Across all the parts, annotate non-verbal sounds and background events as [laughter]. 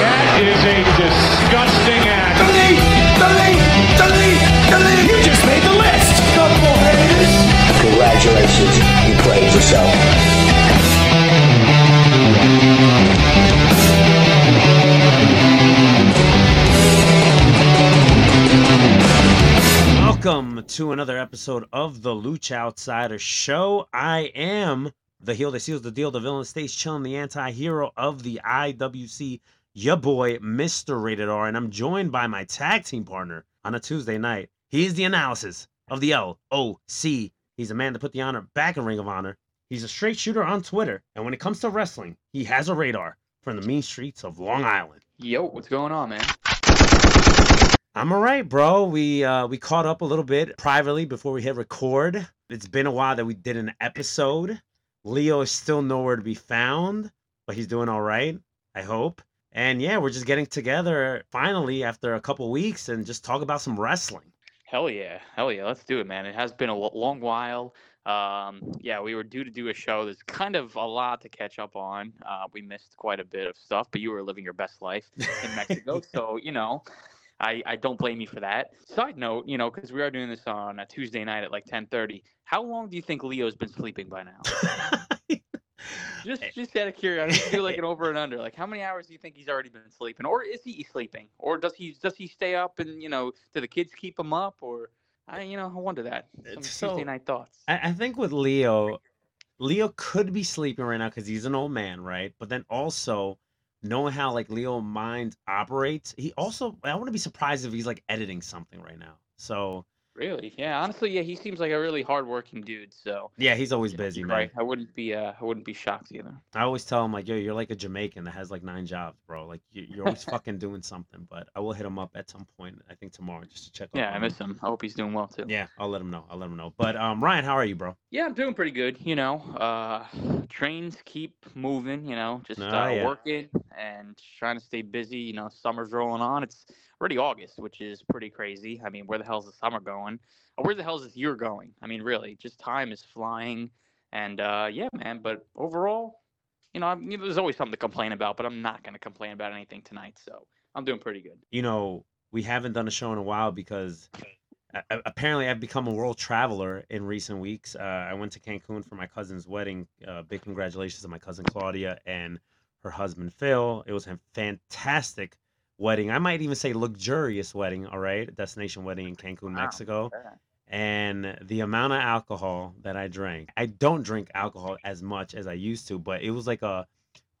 That is a disgusting act. You just made the list. Congratulations. You played yourself. To another episode of the Lucha Outsider Show. I am the heel that seals the deal, the villain stays chilling, the anti-hero of the IWC, your boy, Mr. Rated R, and I'm joined by my tag team partner on a Tuesday night. He's the analysis of the LOC. He's a man to put the honor back in Ring of Honor. He's a straight shooter on Twitter, and when it comes to wrestling, he has a radar from the mean streets of Long Island. Yo, what's going on, man? I'm all right, bro. We uh we caught up a little bit privately before we hit record. It's been a while that we did an episode. Leo is still nowhere to be found, but he's doing all right, I hope. And yeah, we're just getting together finally after a couple weeks and just talk about some wrestling. Hell yeah, hell yeah, let's do it, man. It has been a long while. Um, yeah, we were due to do a show. There's kind of a lot to catch up on. Uh, we missed quite a bit of stuff, but you were living your best life in Mexico, [laughs] so you know, I, I don't blame you for that. Side note, you know, because we are doing this on a Tuesday night at like 10:30. How long do you think Leo's been sleeping by now? [laughs] Just just out of curiosity, do like an over and under. Like, how many hours do you think he's already been sleeping, or is he sleeping, or does he does he stay up and you know, do the kids keep him up, or I you know I wonder that. Some So- Tuesday night thoughts. I, I think with Leo, Leo could be sleeping right now because he's an old man, right? But then also knowing how like Leo mind operates, he also I wouldn't be surprised if he's like editing something right now. So Really? Yeah. Honestly, yeah, he seems like a really hardworking dude. So yeah, he's always busy, man. right. I wouldn't be uh I wouldn't be shocked either. I always tell him like, yo, you're like a Jamaican that has like nine jobs, bro. Like you, you're always [laughs] fucking doing something. But I will hit him up at some point. I think tomorrow just to check. Yeah, I miss him. him. I hope he's doing well too. Yeah, I'll let him know. I'll let him know. But um, Ryan, how are you, bro? Yeah, I'm doing pretty good. You know, uh, trains keep moving. You know, just Oh, uh, yeah. working and trying to stay busy. You know, summer's rolling on. It's already August, which is pretty crazy. I mean, where the hell's the summer going? Or where the hell's this year going? I mean, really, just time is flying. And uh, yeah, man. But overall, you know, I'm, there's always something to complain about, but I'm not going to complain about anything tonight. So I'm doing pretty good. you know, we haven't done a show in a while because apparently I've become a world traveler in recent weeks. Uh, I went to Cancun for my cousin's wedding. Uh, big congratulations to my cousin Claudia and her husband Phil. It was a fantastic wedding. I might even say luxurious wedding. All right, destination wedding in Cancun, Wow. Mexico. And the amount of alcohol that I drank, I don't drink alcohol as much as I used to, but it was like a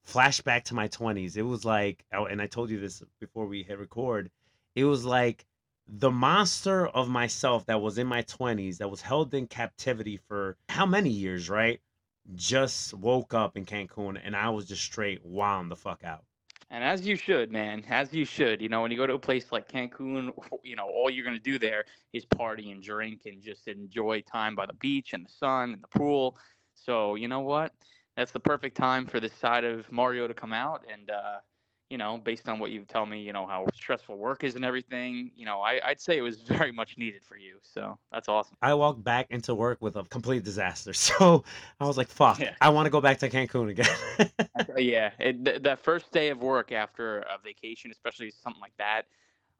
flashback to my 20s. It was like, oh, and I told you this before we hit record, it was like the monster of myself that was in my 20s, that was held in captivity for how many years, right? Just woke up in Cancun and I was just straight wound the fuck out. And as you should, man, as you should. You know, when you go to a place like Cancun, [laughs] you know, all you're gonna do there is party and drink and just enjoy time by the beach and the sun and the pool. So you know what? That's the perfect time for this side of Mario to come out. And uh, you know, based on what you tell me, you know how stressful work is and everything. You know, I, I'd say it was [laughs] very much needed for you. So that's awesome. I walked back into work with a complete disaster. [laughs] So I was like, fuck, Yeah. I want to go back to Cancun again. Yeah, it, th- that first day of work after a vacation, especially something like that.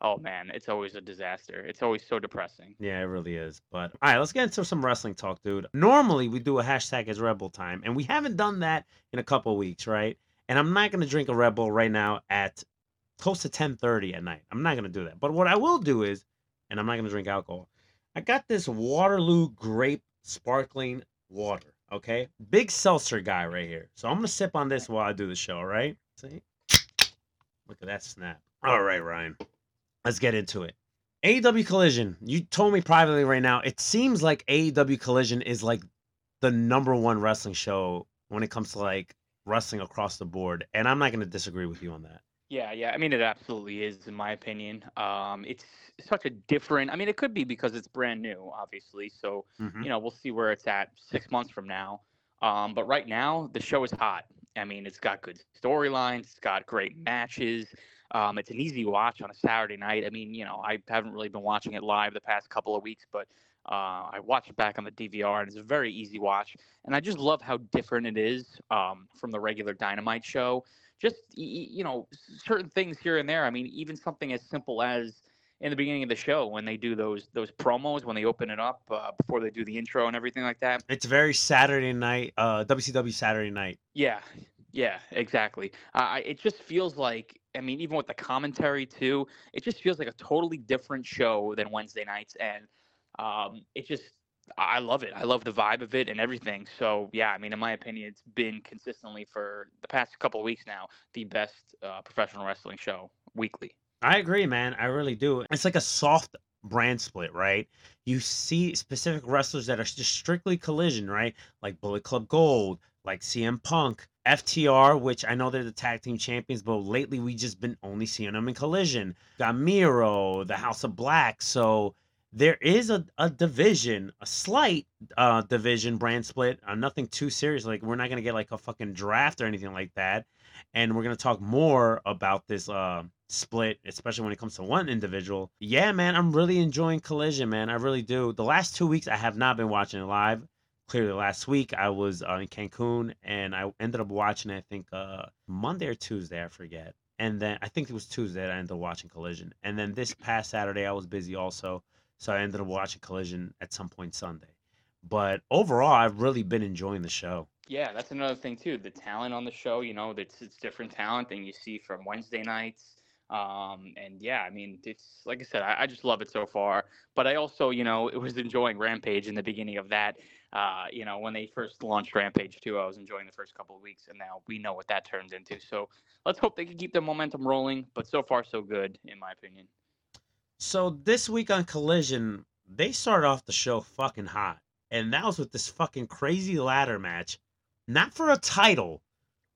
Oh man, it's always a disaster. It's always so depressing. Yeah, it really is. But all right, let's get into some wrestling talk, dude. Normally we do a hashtag as Rebel time, and we haven't done that in a couple of weeks, right? And I'm not gonna drink a Red Bull right now at close to 10:30 at night. I'm not gonna do that. But what I will do is, and I'm not gonna drink alcohol. I got this Waterloo grape sparkling water. Okay, big seltzer guy right here. So I'm gonna sip on this while I do the show. All right. See, look at that snap. All right, Ryan. Let's get into it. AEW Collision. You told me privately right now. It seems like AEW Collision is like the number one wrestling show when it comes to like wrestling across the board, and I'm not gonna disagree with you on that. Yeah, yeah. I mean, it absolutely is, in my opinion. Um, it's such a different. I mean, it could be because it's brand new, obviously. So Mhm. you know, we'll see where it's at six months from now. Um, but right now, the show is hot. I mean, it's got good storylines. It's got great matches. Um, it's an easy watch on a Saturday night. I mean, you know, I haven't really been watching it live the past couple of weeks, but uh, I watched it back on the DVR, and it's a very easy watch. And I just love how different it is um, from the regular Dynamite show. Just you know, certain things here and there. I mean, even something as simple as in the beginning of the show when they do those those promos when they open it up uh, before they do the intro and everything like that. It's very Saturday night, uh, WCW Saturday night. Yeah, yeah, exactly. Uh, I it just feels like I mean, even with the commentary too, it just feels like a totally different show than Wednesday nights, and um, it just I love it. I love the vibe of it and everything. So yeah, I mean, in my opinion, it's been consistently for the past couple of weeks now the best uh, professional wrestling show weekly. I agree, man. I really do. It's like a soft brand split, right? You see specific wrestlers that are just strictly collision, right? Like Bullet Club Gold, like CM Punk, FTR, which I know they're the tag team champions, but lately we just been only seeing them in collision. Got Miro, the House of Black. So there is a, a division, a slight uh division brand split. Uh, nothing too serious. Like we're not gonna get like a fucking draft or anything like that. And we're gonna talk more about this uh split, especially when it comes to one individual. Yeah, man, I'm really enjoying Collision, man. I really do. The last two weeks, I have not been watching it live. Clearly, last week I was uh, in Cancun and I ended up watching. it, I think uh, Monday or Tuesday, I forget. And then I think it was Tuesday that I ended up watching Collision. And then this past Saturday, I was busy also, so I ended up watching Collision at some point Sunday. But overall, I've really been enjoying the show. Yeah, that's another thing too. The talent on the show, you know, it's it's different talent than you see from Wednesday nights. Um, and yeah, I mean, it's like I said, I, I just love it so far. But I also, you know, it was enjoying Rampage in the beginning of that. Uh, you know, when they first launched Rampage too, I was enjoying the first couple of weeks, and now we know what that turns into. So let's hope they can keep the momentum rolling. But so far, so good, in my opinion. So this week on Collision, they started off the show fucking hot. And that was with this fucking crazy ladder match. Not for a title,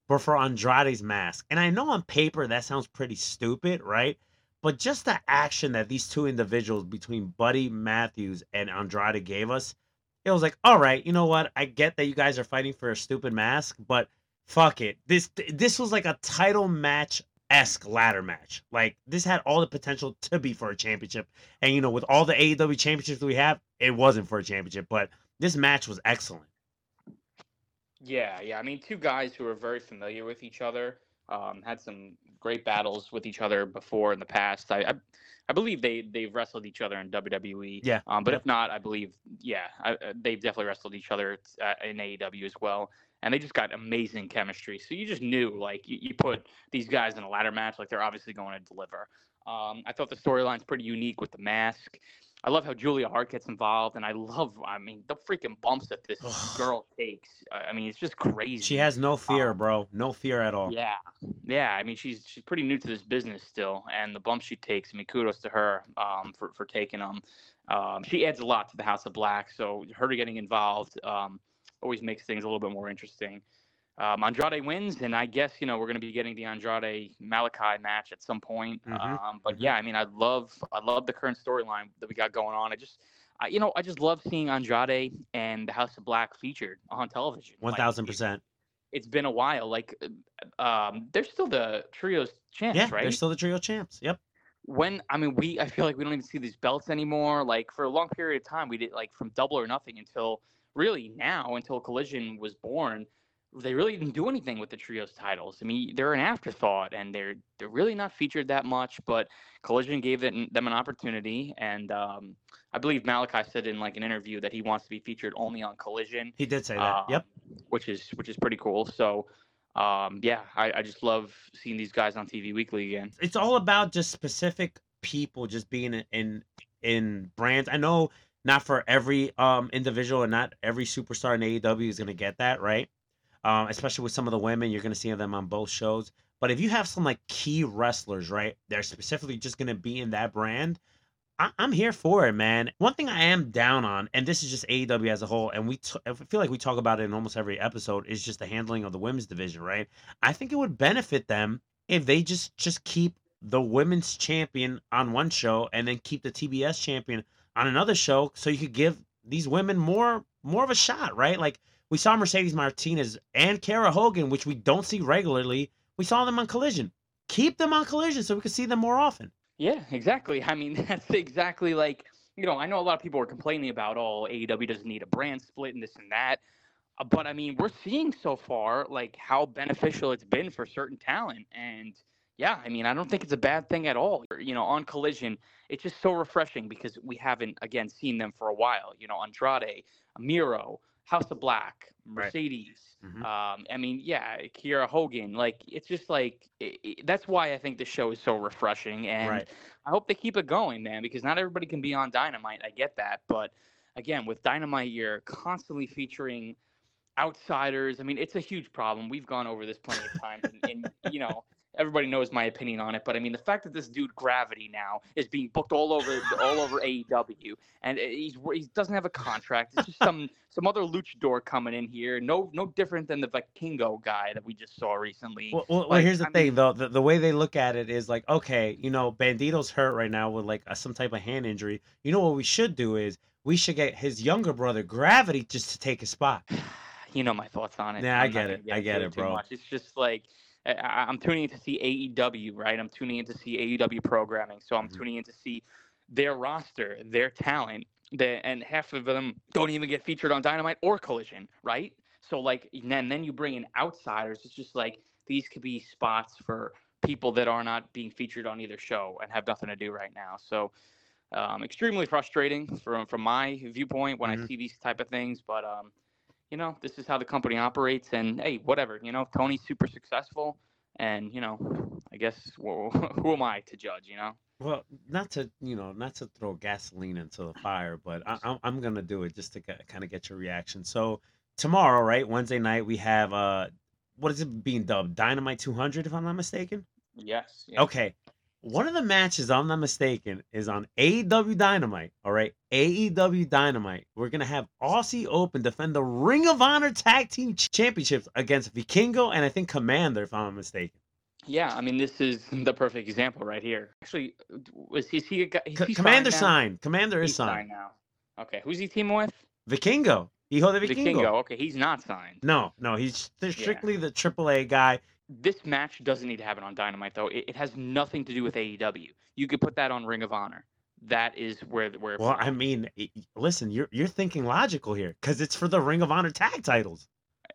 but for Andrade's mask. And I know on paper that sounds pretty stupid, right? But just the action that these two individuals between Buddy Matthews and Andrade gave us, it was like, all right, you know what? I get that you guys are fighting for a stupid mask, but fuck it. This this was like a title match esque ladder match. Like this had all the potential to be for a championship. And you know, with all the AEW championships we have, it wasn't for a championship. But this match was excellent. Yeah, yeah. I mean, two guys who are very familiar with each other. Um, had some great battles with each other before in the past. I, I, I believe they they've wrestled each other in WWE. Yeah, Um, but yeah. if not, I believe yeah, I, uh, they've definitely wrestled each other uh, in AEW as well. And they just got amazing chemistry. So you just knew, like, you, you put these guys in a ladder match, like they're obviously going to deliver. Um, I thought the storyline's pretty unique with the mask. I love how Julia Hart gets involved, and I love, I mean, the freaking bumps that this girl takes. I mean, it's just crazy. She has no fear, Um, bro. No fear at all. Yeah, yeah. I mean, she's she's pretty new to this business still, and the bumps she takes. I mean, kudos to her um, for for taking them. Um, she adds a lot to the House of Black, so her getting involved um, always makes things a little bit more interesting. Um, Andrade wins, and I guess you know we're going to be getting the Andrade Malachi match at some point. Mhm, Um, but yeah, I mean, I love I love the current storyline that we got going on. I just I, you know I just love seeing Andrade and the House of Black featured on television. One Like, thousand percent. it's been a while. Like, um, they're still the trios champs, Yeah, right? they're still the trio champs. Yep. when I mean, we I feel like we don't even see these belts anymore. Like for a long period of time, we did like from Double or Nothing until really now until Collision was born. They really didn't do anything with the trios titles. I mean, they're an afterthought, and they're they're really not featured that much. But Collision gave it, them an opportunity, and um, I believe Malachi said in like an interview that he wants to be featured only on Collision He did say that. yep. um, which is which is pretty cool. So, um, yeah, I, I just love seeing these guys on TV weekly again. It's all about just specific people just being in in, in brands. I know not for every um individual and not every superstar in AEW is gonna get that, right? Um, especially with some of the women, you're gonna see them on both shows. But if you have some like key wrestlers, right, they're specifically just gonna be in that brand. I- I'm here for it, man. One thing I am down on, and this is just AEW as a whole, and we t- I feel like we talk about it in almost every episode, is just the handling of the women's division, right? I think it would benefit them if they just just keep the women's champion on one show and then keep the TBS champion on another show, so you could give these women more more of a shot, right? Like we saw Mercedes Martinez and Kiera Hogan, which we don't see regularly. We saw them on Collision. Keep them on Collision so we can see them more often. Yeah, exactly. I mean, [laughs] that's exactly like, you know, I know a lot of people are complaining about, oh, AEW doesn't need a brand split and this and that. Uh, But I mean, we're seeing so far like how beneficial it's been for certain talent. And yeah, I mean, I don't think it's a bad thing at all. You know, on Collision, it's just so refreshing because we haven't, again, seen them for a while. You know, Andrade, Miro, House of Black, Right. Mercedes. Mhm. Um, I mean, yeah, Kiera Hogan. Like, it's just like i i that's why I think the show is so refreshing, and Right. I hope they keep it going, man. Because not everybody can be on Dynamite. I get that, but again, with Dynamite, you're constantly featuring outsiders. I mean, it's a huge problem. We've gone over this plenty of times, and, and you know, everybody knows my opinion on it. But I mean, the fact that this dude Gravity now is being booked all over all over AEW, and uh, he's he doesn't have a contract. It's just some [laughs] some other luchador coming in here. No no different than the Vikingo guy that we just saw recently. Well, well, well, here's the I thing, mean- though. The, the way they look at it is like, okay, you know, Bandito's hurt right now with like a, some type of hand injury. You know what we should do is we should get his younger brother Gravity just to take his spot. [sighs] you know my thoughts on it. Yeah, I get it. I get it, bro. much. It's just like I- I, I'm tuning in to see AEW, right? I'm tuning in to see AEW programming, so I'm Mhm. tuning in to see their roster, their talent, the, and half of them don't even get featured on Dynamite or Collision, right? So like, and then then you bring in outsiders. It's just like these could be spots for people that are not being featured on either show and have nothing to do right now. So. Um, extremely frustrating from from my viewpoint when I Mhm. see these type of things, but um, you know, this is how the company operates. And hey, whatever, you know, Tony's super successful. And, you know, I guess [laughs] wh- who am I to judge, you know? Well, not to you know, not to throw gasoline into the fire, but I, I'm I'm gonna do it just to kind of get your reaction. So tomorrow, right, Wednesday night, we have uh, what is it being dubbed? Dynamite 200, if I'm not mistaken. Yes. yeah. Okay. One of the matches, I'm not mistaken, is on AEW Dynamite. All right. AEW Dynamite. We're going to have Aussie Open defend the Ring of Honor Tag Team Championships against Vikingo and I think Commander, if I'm not mistaken. Yeah, I mean, this is the perfect example right here. Actually, uh, was he, is he a guy? is he Commander now? signed. Commander is He's signed. now. Okay, who's he teaming with? Vikingo. Hijo de The Vikingo. Kingo. Okay, he's not signed. No, no. He's strictly the AAA guy. This match doesn't need to happen on Dynamite, though. It, it has nothing to do with AEW. You could put that on Ring of Honor. That is where where. Well, I mean, i- i- listen, you're you're thinking logical here because it's for the Ring of Honor tag titles.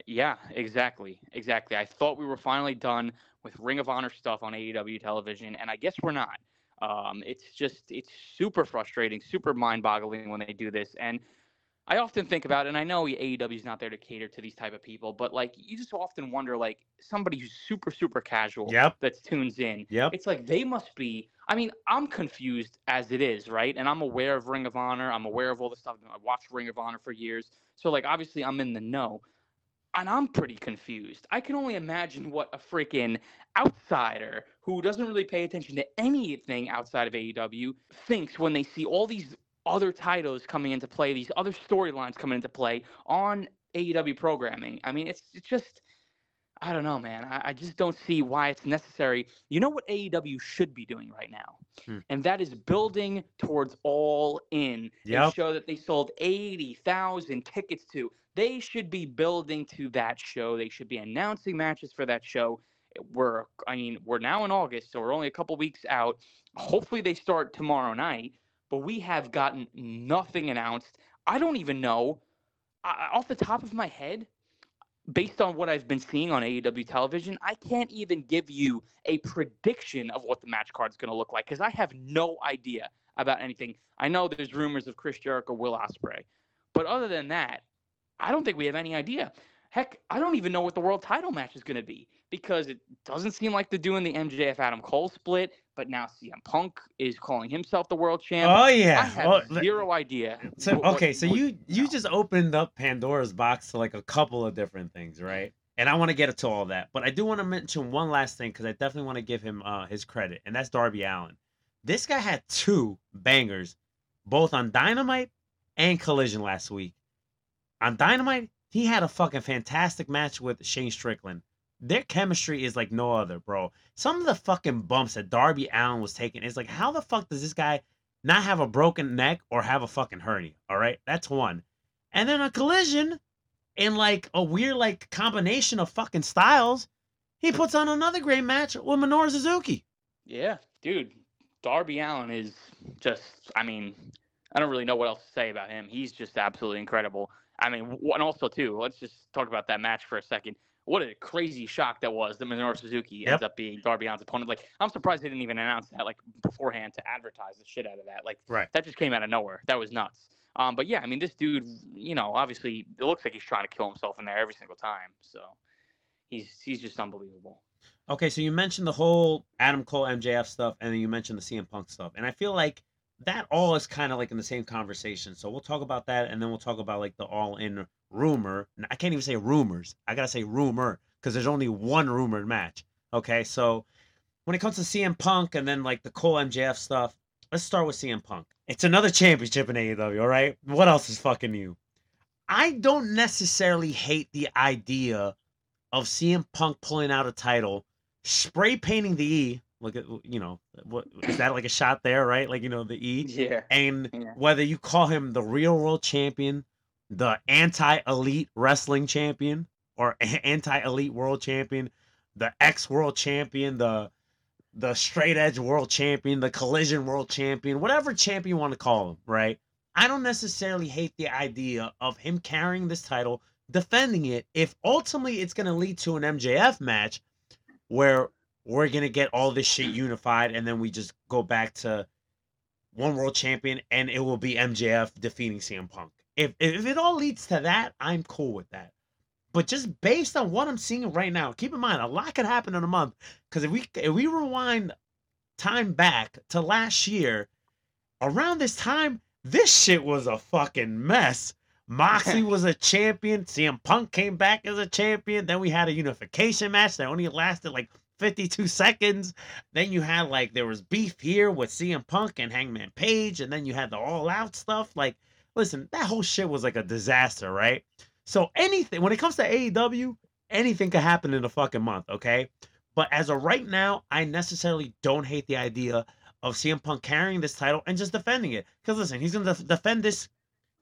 Yeah, exactly. Exactly. I thought we were finally done with Ring of Honor stuff on AEW television, and I guess we're not. Um, it's just, it's super frustrating, super mind boggling when they do this. And I often think about it, and I know AEW is not there to cater to these type of people, but like, you just often wonder, like, somebody who's super, super casual Yep. that tunes in, Yep. it's like they must be. I mean, I'm confused as it is, right? And I'm aware of Ring of Honor. I'm aware of all the stuff. I watched Ring of Honor for years. So, like, obviously, I'm in the know. And I'm pretty confused. I can only imagine what a freaking outsider who doesn't really pay attention to anything outside of AEW thinks when they see all these other titles coming into play, these other storylines coming into play on AEW programming. I mean, it's, it's just. I don't know, man. I, I just don't see why it's necessary. You know what AEW should be doing right now? Hmm. And that is building towards All In, a Yep. show that they sold 80,000 tickets to. They should be building to that show. They should be announcing matches for that show. We're, I mean, we're now in August, so we're only a couple weeks out. Hopefully, they start tomorrow night, but we have gotten nothing announced. I don't even know, I, off the top of my head, based on what I've been seeing on AEW television, I can't even give you a prediction of what the match card is going to look like because I have no idea about anything. I know there's rumors of Chris Jericho, Will Ospreay, but other than that, I don't think we have any idea. Heck, I don't even know what the world title match is going to be because it doesn't seem like they're doing the MJF Adam Cole split. But now CM Punk is calling himself the world champ. Oh yeah, I have Well, zero idea. so what- what- okay, so what- you you no. just opened up Pandora's box to like a couple of different things, right? And I want to get into all that, but I do want to mention one last thing because I definitely want to give him uh, his credit, and that's Darby Allin. This guy had two bangers, both on Dynamite and Collision last week. On Dynamite, he had a fucking fantastic match with Shane Strickland. Their chemistry is like no other, bro. Some of the fucking bumps that Darby Allin was taking is like, how the fuck does this guy not have a broken neck or have a fucking hernia? All right, that's one. And then a collision in like a weird like combination of fucking styles, he puts on another great match with Minoru Suzuki. Yeah, dude. Darby Allin is just, I mean, I don't really know what else to say about him. He's just absolutely incredible. I mean, and also, too, let's just talk about that match for a second. What a crazy shock that was that Minoru Suzuki Yep. ends up being Darby Allin's opponent. Like, I'm surprised they didn't even announce that, like, beforehand to advertise the shit out of that. Like, Right. that just came out of nowhere. That was nuts. Um, but yeah, I mean, this dude, you know, obviously, it looks like he's trying to kill himself in there every single time. So he's he's just unbelievable. Okay, so you mentioned the whole Adam Cole MJF stuff, and then you mentioned the CM Punk stuff, and I feel like that all is kind of like in the same conversation. So we'll talk about that, and then we'll talk about like the all-in rumor. I can't even say rumors. I gotta say rumor because there's only one rumored match. Okay, so when it comes to CM Punk and then like the Cole MJF stuff, let's start with CM Punk. It's another championship in AEW. All right, what else is fucking new? I don't necessarily hate the idea of CM Punk pulling out a title, spray painting the E. Look at you know what is that like a shot there, right? Like you know the E, Yeah. and Yeah. whether you call him the real world champion, the anti elite wrestling champion, or [laughs] anti elite world champion, the ex world champion, the the straight edge world champion, the collision world champion, whatever champion you want to call him, right? I don't necessarily hate the idea of him carrying this title, defending it, if ultimately it's going to lead to an MJF match where we're going to get all this shit unified and then we just go back to one world champion and it will be MJF defeating CM Punk. If, if it all leads to that, I'm cool with that. But just based on what I'm seeing right now, keep in mind a lot could happen in a month. Because if we if we rewind time back to last year, around this time, this shit was a fucking mess. Moxley [laughs] was a champion. CM Punk came back as a champion. Then we had a unification match that only lasted like 52 seconds. Then you had like there was beef here with CM Punk and Hangman Page, and then you had the all out stuff. Like, listen, that whole shit was like a disaster, right? So anything when it comes to AEW, anything could happen in a fucking month, okay? But as of right now, I necessarily don't hate the idea of CM Punk carrying this title and just defending it. Because listen, he's gonna def- defend this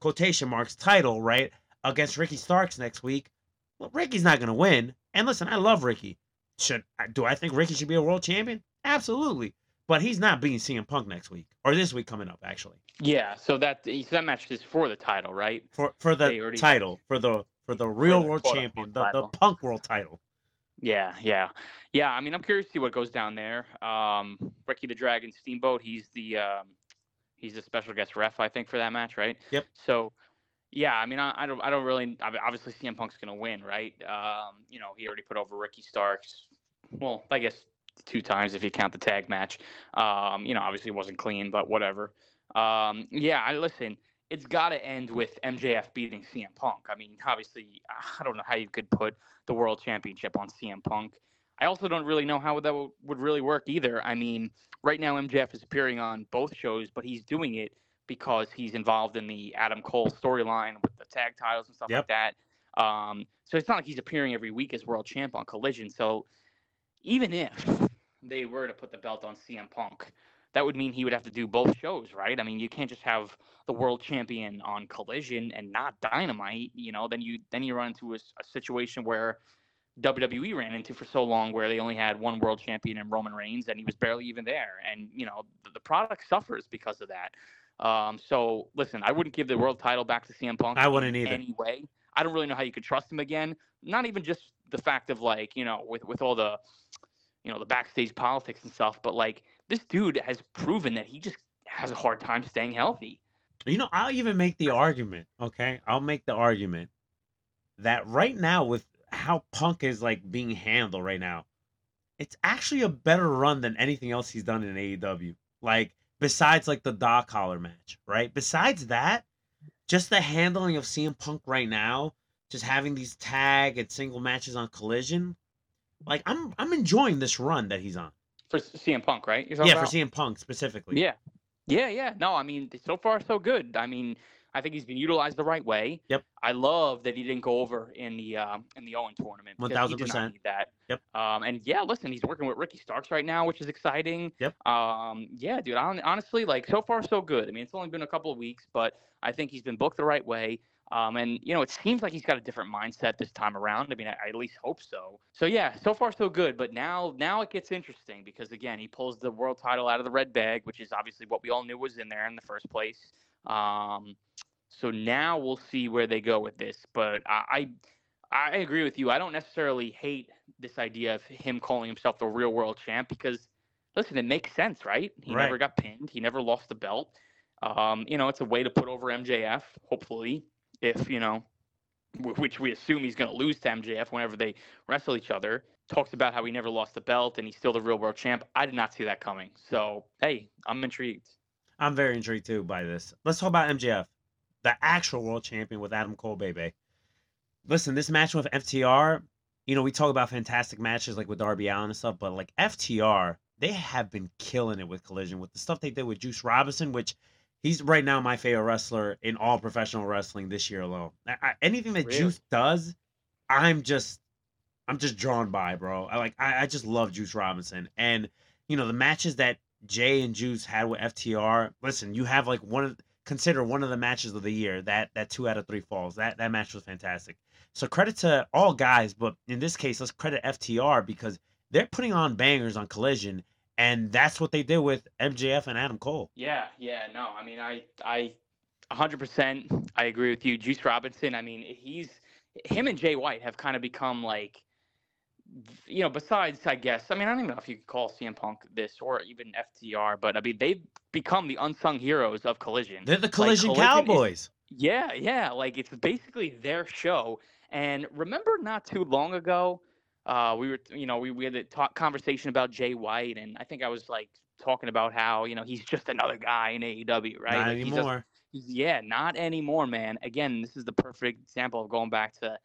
quotation marks title, right, against Ricky Starks next week. Well, Ricky's not gonna win. And listen, I love Ricky. Should do I think Ricky should be a world champion? Absolutely. But he's not beating CM Punk next week or this week coming up, actually. Yeah. So that so that match is for the title, right? For for the already- title, for the for the real the world champion, the, the. Punk world title. Yeah, yeah, yeah. I mean, I'm curious to see what goes down there. Um, Ricky the Dragon Steamboat. He's the um, he's the special guest ref, I think, for that match, right? Yep. So, yeah, I mean, I, I don't, I don't really. Obviously, CM Punk's gonna win, right? Um, you know, he already put over Ricky Starks. Well, I guess two times if you count the tag match. Um, you know, obviously it wasn't clean, but whatever. Um, yeah, I listen. It's got to end with MJF beating CM Punk. I mean, obviously, I don't know how you could put the World Championship on CM Punk. I also don't really know how that would really work either. I mean, right now MJF is appearing on both shows, but he's doing it because he's involved in the Adam Cole storyline with the tag titles and stuff Yep. like that. Um, so it's not like he's appearing every week as world champ on Collision. So even if they were to put the belt on CM Punk, that would mean he would have to do both shows, right? I mean, you can't just have the world champion on Collision and not Dynamite. You know, then you then you run into a situation where WWE ran into for so long, where they only had one world champion in Roman Reigns, and he was barely even there. And you know, the, the product suffers because of that. Um, so listen, I wouldn't give the world title back to CM Punk. I wouldn't either. Any way. I don't really know how you could trust him again. Not even just the fact of like, you know, with with all the, you know, the backstage politics and stuff, but like this dude has proven that he just has a hard time staying healthy. You know, I'll even make the argument, okay? I'll make the argument that right now with how Punk is like being handled right now, it's actually a better run than anything else he's done in AEW. Like besides like the dog collar match, right? Besides that, just the handling of CM Punk right now, just having these tag and single matches on Collision, like I'm I'm enjoying this run that he's on. For CM Punk, right? Yeah, for about? CM Punk specifically. Yeah. Yeah, yeah. No, I mean, so far so good. I mean, I think he's been utilized the right way. Yep. I love that he didn't go over in the um, in the Owen tournament. did not 1000%. That. Yep. Um, and yeah, listen, he's working with Ricky Starks right now, which is exciting. Yep. Um, yeah, dude. hon- Honestly, like so far so good. I mean, it's only been a couple of weeks, but I think he's been booked the right way. Um, and you know, it seems like he's got a different mindset this time around. I mean, I, I at least hope so. So yeah, so far so good. But now, now it gets interesting because again, he pulls the world title out of the red bag, which is obviously what we all knew was in there in the first place. Um, so now we'll see where they go with this. But I, I, I agree with you. I don't necessarily hate this idea of him calling himself the real world champ because, listen, it makes sense, right? He never got pinned. He never lost the belt. Um, you know, it's a way to put over MJF. Hopefully, if you know, wh- which we assume he's going to lose to MJF whenever they wrestle each other. Talks about how he never lost the belt and he's still the real world champ. I did not see that coming. So hey, I'm intrigued. I'm very intrigued too by this. Let's talk about MJF, the actual world champion with Adam Cole, baby. Listen, this match with FTR, you know, we talk about fantastic matches like with Darby Allin and stuff, but like FTR, they have been killing it with Collision with the stuff they did with Juice Robinson, which he's right now my favorite wrestler in all professional wrestling this year alone. I, I- anything that Really? Juice does, I'm just, I'm just drawn by, bro. I like, I, I just love Juice Robinson, and you know the matches that Jay and Juice had with FTR. Listen, you have like one of consider one of the matches of the year. That that two out of three falls. That that match was fantastic. So credit to all guys, but in this case, let's credit FTR because they're putting on bangers on Collision, and that's what they did with MJF and Adam Cole. Yeah, yeah, no. I mean, I, I, hundred percent, I agree with you. Juice Robinson. I mean, he's him and Jay White have kind of become like, you know, besides, I guess. I mean, I don't even know if you could call CM Punk this or even FTR, but I mean, they've become the unsung heroes of Collision. They're the Like, Collision is- Cowboys. yeah, yeah. Like it's basically their show. And remember, not too long ago, uh, we were, you know, we, we had a talk conversation about Jay White, and I think I was like talking about how, you know, he's just another guy in AEW, right? Not Like, he's just- anymore. he's- yeah, not anymore, man. Again, this is the perfect example of going back to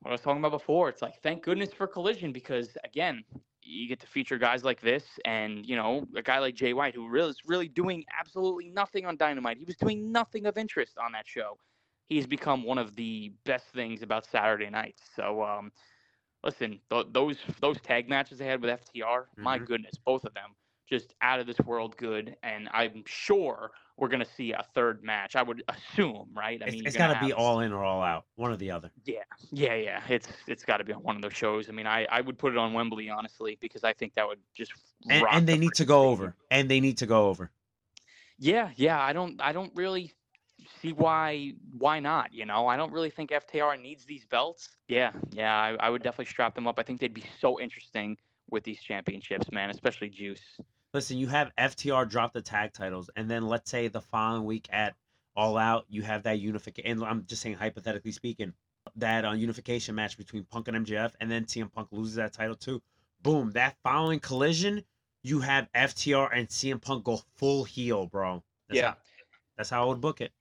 what I was talking about before. It's like, thank goodness for Collision because, again, you get to feature guys like this, and you know, a guy like Jay White who really is really doing absolutely nothing on Dynamite. He was doing nothing of interest on that show. He's become one of the best things about Saturday nights. So, um, listen, th- those those tag matches they had with FTR, my Mhm. goodness, both of them just out of this world good. And I'm sure we're gonna see a third match. I would assume, right? I It's, mean, it's got to be all in or all out, one or the other. yeah, yeah, yeah. It's it's got to be on one of those shows. I mean, I, I would put it on Wembley honestly because I think that would just And, rock and the they need to go over. And they need to go over. Yeah, yeah. I don't I don't really see why why not. You know, I don't really think FTR needs these belts. Yeah, yeah. I, I would definitely strap them up. I think they'd be so interesting with these championships, man. Especially Juice. Listen, you have FTR drop the tag titles, and then let's say the following week at All Out, you have that unification. And I'm just saying, hypothetically speaking, that uh, unification match between Punk and MJF, and then CM Punk loses that title too. Boom! That following collision, you have FTR and CM Punk go full heel, bro. That's Yeah. how, that's how I would book it.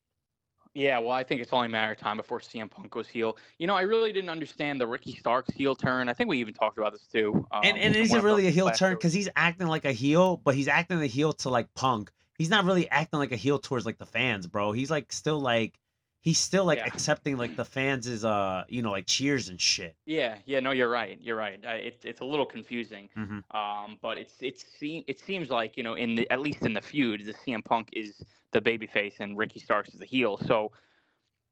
Yeah, well, I think it's only a matter of time before CM Punk goes heel. You know, I really didn't understand the Ricky Starks heel turn. I think we even talked about this too. Um, and and is it really a heel turn? Because he's acting like a heel, but he's acting the heel to like Punk. He's not really acting like a heel towards like the fans, bro. He's like still like he's still like Yeah. accepting like the fans is uh you know like cheers and shit. Yeah, yeah, no, you're right. You're right. Uh, it, it's a little confusing. Mhm. Um, but it's it's se- it seems like you know in the at least in the feud, the CM Punk is the babyface and Ricky Starks is the heel. So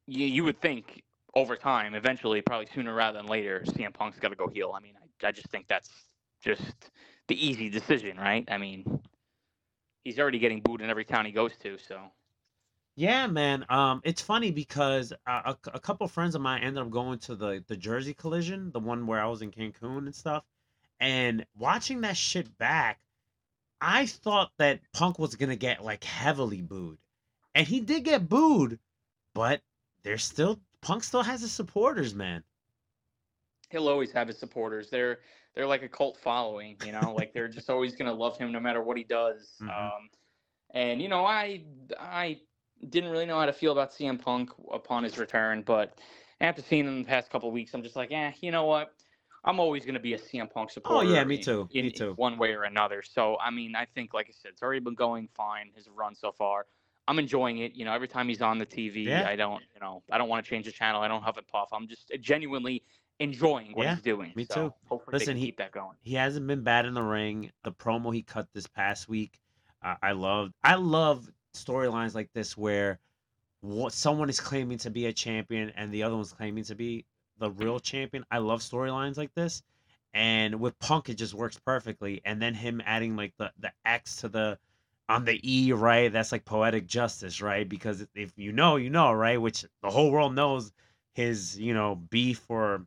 you you would think over time, eventually, probably sooner rather than later, CM Punk's got to go heel. I mean, I, I just think that's just the easy decision, right? I mean, he's already getting booed in every town he goes to. So Yeah, man. Um, it's funny because uh, a, a couple friends of mine ended up going to the the Jersey Collision, the one where I was in Cancun and stuff, and watching that shit back, I thought that Punk was gonna get like heavily booed, and he did get booed, but there's still Punk still has his supporters, man. he'll always have his supporters. They're they're like a cult following, you know, like they're just always gonna love him no matter what he does. Mhm. Um, and you know, I I didn't really know how to feel about CM Punk upon his return, but after seeing him the past couple of weeks, I'm just like, eh, you know what? I'm always gonna be a CM Punk supporter. Oh, yeah, me too, In, me too. one way or another. So I mean, I think, like I said, it's already been going fine his run so far. I'm enjoying it. You know, every time he's on the TV, Yeah. I don't, you know, I don't want to change the channel. I don't huff and puff. I'm just genuinely enjoying what Yeah, he's doing. me So too. Hopefully, Listen, he- keep that going. He hasn't been bad in the ring. The promo he cut this past week, uh, I loved. I love storylines like this where what someone is claiming to be a champion and the other one's claiming to be the real champion. I love storylines like this. And with Punk, it just works perfectly. And then him adding like the, the X to the on the E, right? That's like poetic justice, right? Because if you know, you know, right? Which the whole world knows his, you know, beef or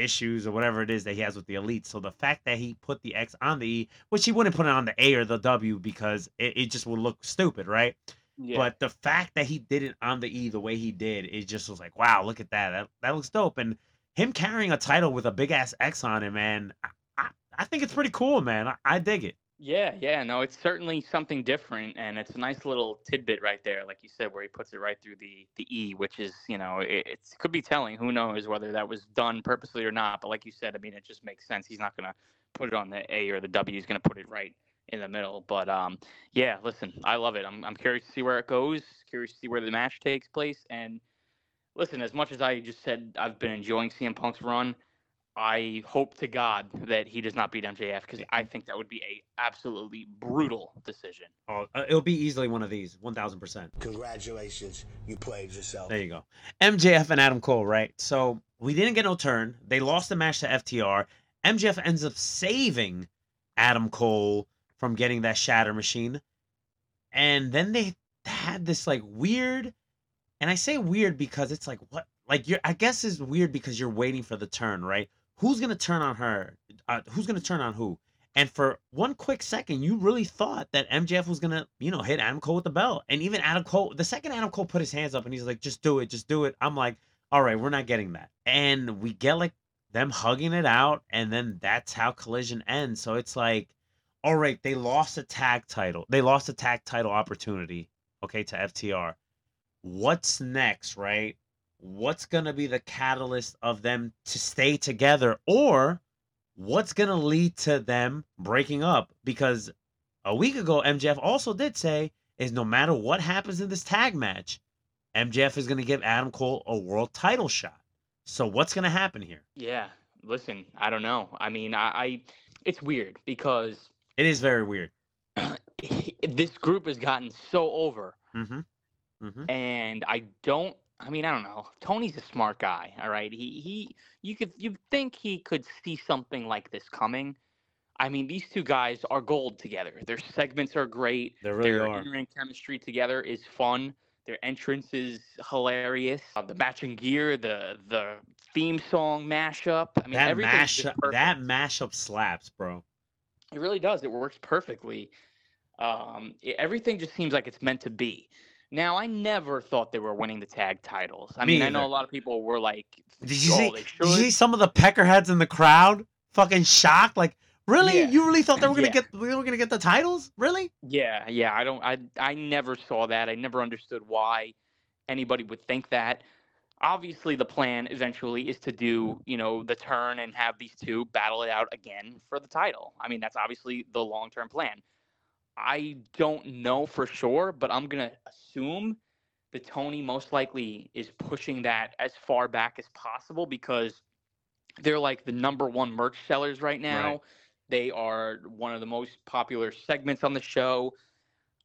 issues or whatever it is that he has with the elite. So the fact that he put the X on the E, which he wouldn't put it on the A or the W because it, it just would look stupid, right? Yeah. But the fact that he did it on the E the way he did, it just was like, wow, look at that. That that looks dope. And him carrying a title with a big ass X on it, man, I, I, I think it's pretty cool, man. I, I dig it. Yeah, yeah, no, it's certainly something different, and it's a nice little tidbit right there, like you said, where he puts it right through the the E, which is, you know, it it's, could be telling. Who knows whether that was done purposely or not? But like you said, I mean, it just makes sense. He's not gonna put it on the A or the W. He's gonna put it right in the middle. But um, yeah, listen, I love it. I'm I'm curious to see where it goes. Curious to see where the match takes place. And listen, as much as I just said, I've been enjoying CM Punk's run. I hope to God that he does not beat MJF because I think that would be a absolutely brutal decision. Oh, uh, it'll be easily one of these, one thousand percent. Congratulations, you played yourself. There you go. MJF and Adam Cole, right? So we didn't get no turn. They lost the match to FTR. MJF ends up saving Adam Cole from getting that shatter machine. And then they had this like weird, and I say weird because it's like what like you're I guess is weird because you're waiting for the turn, right? Who's gonna turn on her? Uh, who's gonna turn on who? And for one quick second, you really thought that MJF was gonna, you know, hit Adam Cole with the belt. And even Adam Cole, the second Adam Cole put his hands up and he's like, just do it, just do it. I'm like, all right, we're not getting that. And we get like them hugging it out, and then that's how collision ends. So it's like, all right, they lost a tag title. They lost a tag title opportunity, okay, to FTR. What's next, right? What's gonna be the catalyst of them to stay together, or what's going to lead to them breaking up because a week ago MJF also did say is no matter what happens in this tag match MJF is going to give Adam Cole a world title shot. So what's going to happen here? Yeah, listen, I don't know. I mean, I, I it's weird because It is very weird. [clears throat] this group has gotten so over, Mhm. Mhm. and I don't. I mean, I don't know. Tony's a smart guy. All right, he he. You could you think he could see something like this coming. I mean, these two guys are gold together. Their segments are great. They really Their are. in-ring chemistry together is fun. Their entrance is hilarious. Uh, the matching gear, the the theme song mashup. I mean, that mashup that mashup slaps, bro. It really does. It works perfectly. Um, i- everything just seems like it's meant to be. Now, I never thought they were winning the tag titles. I Me mean, I know a lot of people were like, Did you "Oh, see did you see some of the peckerheads in the crowd fucking shocked like really Yeah. you really thought they were going to Yeah. get we were to get the titles? Really? Yeah, yeah. I don't. I I never saw that. I never understood why anybody would think that. Obviously, the plan eventually is to do, you know, the turn and have these two battle it out again for the title. I mean, that's obviously the long-term plan. I don't know for sure, but I'm gonna assume that Tony most likely is pushing that as far back as possible because they're like the number one merch sellers right now. They are one of the most popular segments on the show.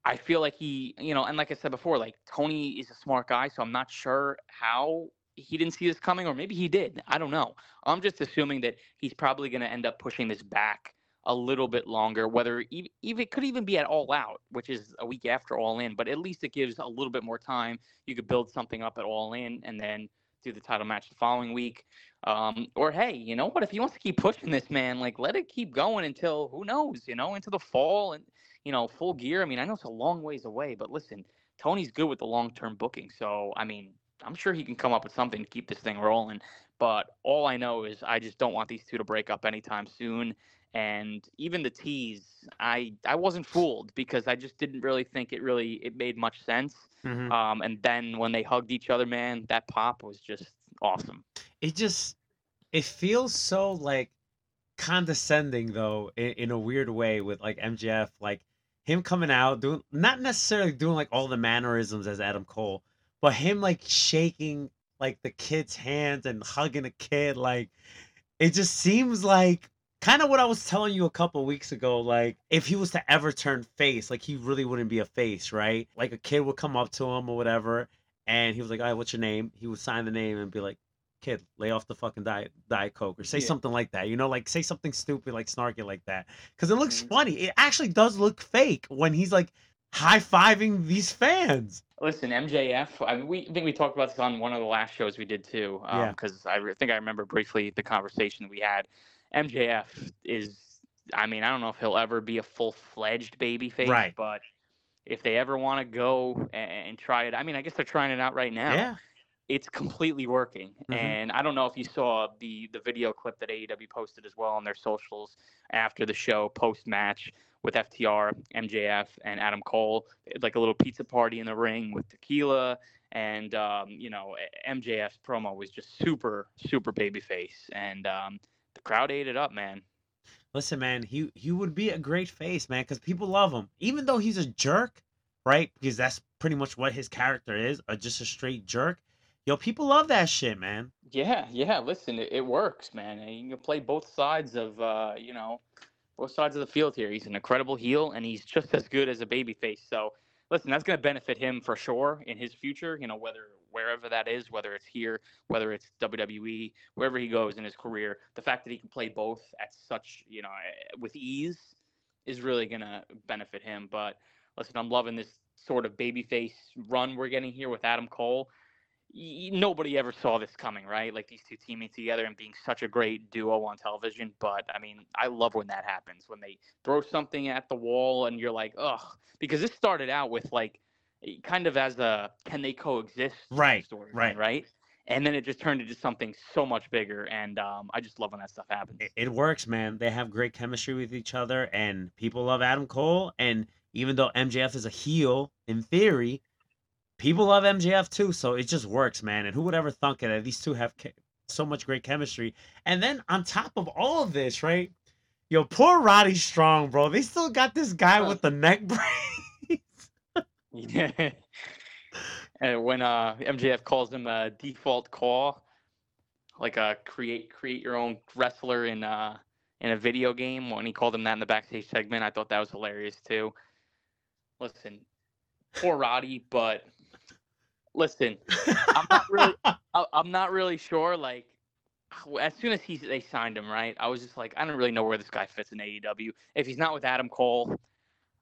I feel like he, you know, and like I said before, like Tony is a smart guy, so I'm not sure how he didn't see this coming, or maybe he did. I don't know. I'm just assuming that he's probably going to end up pushing this back a little bit longer, whether even, it could even be at All Out, which is a week after All In, but at least it gives a little bit more time. You could build something up at All In and then do the title match the following week. Um, or hey, you know what? If he wants to keep pushing this man, like let it keep going until who knows, you know, into the fall and you know, full gear. I mean, I know it's a long ways away, but listen, Tony's good with the long term booking. So I mean, I'm sure he can come up with something to keep this thing rolling. But all I know is I just don't want these two to break up anytime soon. And even the tease, I I wasn't fooled because I just didn't really think it really it made much sense. Mhm. Um, and then when they hugged each other, man, that pop was just awesome. it just it feels so like condescending though in, in a weird way with like MJF like him coming out doing not necessarily doing like all the mannerisms as Adam Cole but him like shaking like the kid's hands and hugging a kid like it just seems like kind of what I was telling you a couple weeks ago like if he was to ever turn face like he really wouldn't be a face right like a kid would come up to him or whatever and he was like all right what's your name he would sign the name and be like kid, lay off the fucking diet diet coke or say Yeah. something like that. You know, like say something stupid, like snarky like that, because it looks Mhm. funny. It actually does look fake when he's like high fiving these fans. Listen, MJF. I mean, we I think we talked about this on one of the last shows we did too. Yeah. Because I re- think I remember briefly the conversation we had. MJF is. I mean, I don't know if he'll ever be a full fledged baby face, Right. but if they ever want to go and, try it, I mean, I guess they're trying it out right now. Yeah, It's completely working, Mhm. and I don't know if you saw the the video clip that AEW posted as well on their socials after the show, post match with FTR, MJF, and Adam Cole. Like a little pizza party in the ring with tequila, and um, you know MJF's promo was just super super babyface, and um, the crowd ate it up, man. listen, man, he he would be a great face, man, because people love him, even though he's a jerk, right? Because that's pretty much what his character is, uh, just a straight jerk. Yo, people love that shit, man. Yeah, yeah. Listen, it, it works, man. and You can play both sides of, uh, you know, both sides of the field here. He's an incredible heel, and he's just as good as a babyface. So, listen, that's going to benefit him for sure in his future. You know, whether wherever that is, whether it's here, whether it's WWE, wherever he goes in his career, the fact that he can play both at such, you know, eh, with ease, is really going to benefit him. But listen, I'm loving this sort of babyface run we're getting here with Adam Cole nobody ever saw this coming, right? Like these two teaming together and being such a great duo on television. But I mean, I love when that happens when they throw something at the wall and you're like, ugh, because this started out with like kind of as a can they coexist Right, story, right. right? And then it just turned into something so much bigger, and um, I just love when that stuff happens. it, it works, man. They have great chemistry with each other, and people love Adam Cole. And even though MJF is a heel in theory, people love MJF too. So it just works, man. And who would ever thunk it that these two have che- so much great chemistry? And then on top of all of this, right? Yo, poor Roddy Strong, bro. They still got this guy Huh. with the neck brace. [laughs] Yeah. [laughs] and when uh, MJF calls him a default call, like a create create your own wrestler in uh in a video game, when he called him that in the backstage segment, I thought that was hilarious too. Listen, poor Roddy, but listen, I'm not really [laughs] I- I'm not really sure. Like, as soon as he they signed him, right? I was just like, I don't really know where this guy fits in AEW. If he's not with Adam Cole,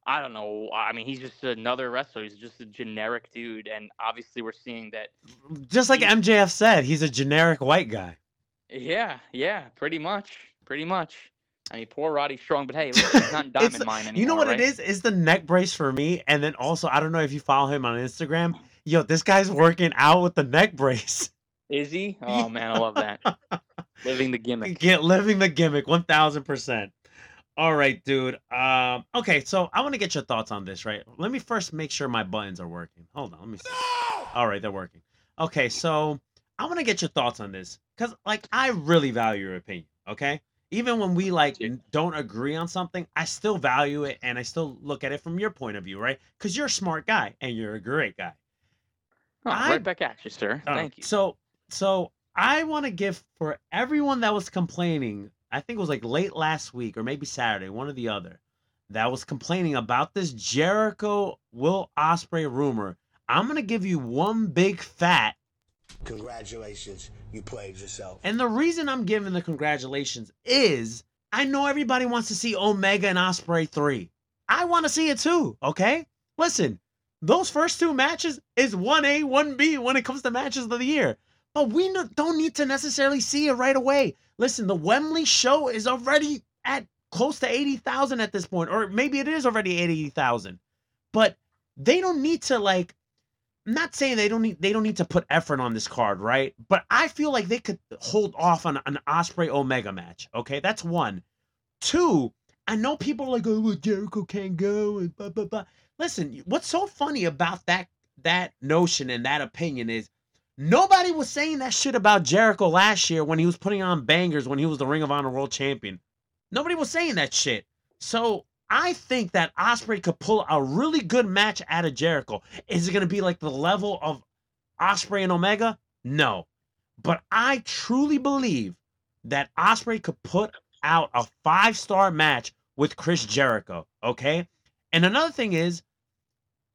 I don't know. I mean, he's just another wrestler. He's just a generic dude, and obviously we're seeing that. just like MJF said, he's a generic white guy. Yeah, yeah, pretty much, pretty much. I mean, poor Roddy Strong, but hey, [laughs] look, he's not in Diamond Mine anymore. You know what right? it is? is? the neck brace for me. And then also, I don't know if you follow him on Instagram. [laughs] Yo, this guy's working out with the neck brace. Is he? [laughs] Oh man, I love that. Living the gimmick. Get living the gimmick, one thousand percent. All right, dude. Um, okay, so I want to get your thoughts on this, right? Let me first make sure my buttons are working. Hold on, let me see. All right, they're working. Okay, so I want to get your thoughts on this because, like, I really value your opinion. Okay, even when we like Yeah. don't agree on something, I still value it and I still look at it from your point of view, right? Because you're a smart guy and you're a great guy. Oh, I- right back at you, sir. Uh, Thank you. So, so I want to give for everyone that was complaining. I think it was like late last week or maybe Saturday, one or the other, that was complaining about this Jericho Will Ospreay rumor. I'm gonna give you one big fat, Congratulations, you played yourself. and the reason I'm giving the congratulations is I know everybody wants to see Omega and Ospreay three. I want to see it too. Okay, listen, those first two matches is one A, one B when it comes to matches of the year. But we don't need to necessarily see it right away. Listen, the Wembley show is already at close to 80,000 at this point, or maybe it is already at 80,000. But they don't need to like I'm not saying they don't need they don't need to put effort on this card, right? But I feel like they could hold off on an Ospreay Omega match. Okay, that's one. Two, I know people are like, oh, well, Jericho can't go and blah blah blah. Listen, what's so funny about that that notion and that opinion is nobody was saying that shit about Jericho last year when he was putting on bangers when he was the Ring of Honor World Champion. Nobody was saying that shit. So I think that Ospreay could pull a really good match out of Jericho. Is it going to be like the level of Ospreay and Omega? No. But I truly believe that Ospreay could put out a five star match with Chris Jericho. Okay. And another thing is,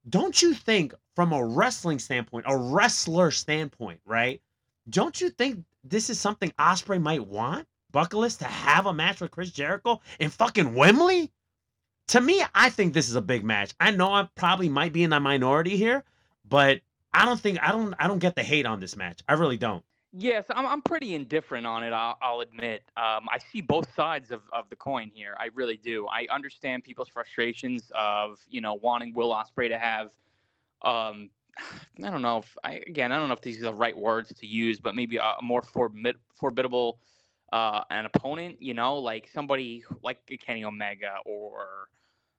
don't you think, from a wrestling standpoint, a wrestler standpoint, right? Don't you think this is something Ospreay might want? Buckleless to have a match with Chris Jericho in fucking Wembley? To me, I think this is a big match. I know I probably might be in the minority here, but I don't think I don't I don't get the hate on this match. I really don't. Yes, I'm, I'm pretty indifferent on it. I'll, I'll admit. Um, I see both sides of, of the coin here. I really do. I understand people's frustrations of you know wanting Will Ospreay to have, um, [sighs] I don't know if I again I don't know if these are the right words to use, but maybe a, more forbid, formidable uh, an opponent. You know, like somebody like Kenny Omega or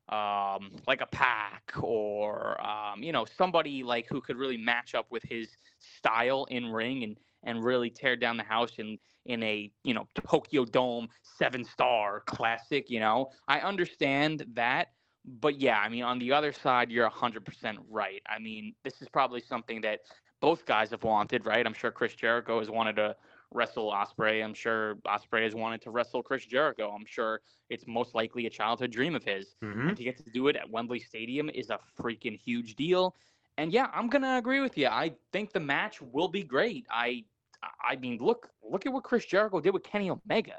um, like a Pac or um, you know somebody like who could really match up with his style in ring and and really tear down the house in in a you know Tokyo Dome seven star classic. You know, I understand that, but yeah, I mean on the other side, you're hundred percent right. I mean, this is probably something that both guys have wanted, right? I'm sure Chris Jericho has wanted to wrestle Ospreay. I'm sure Ospreay has wanted to wrestle Chris Jericho. I'm sure it's most likely a childhood dream of his. Mhm. And to get to do it at Wembley Stadium is a freaking huge deal. And yeah, I'm gonna agree with you. I think the match will be great. I I mean, look look at what Chris Jericho did with Kenny Omega.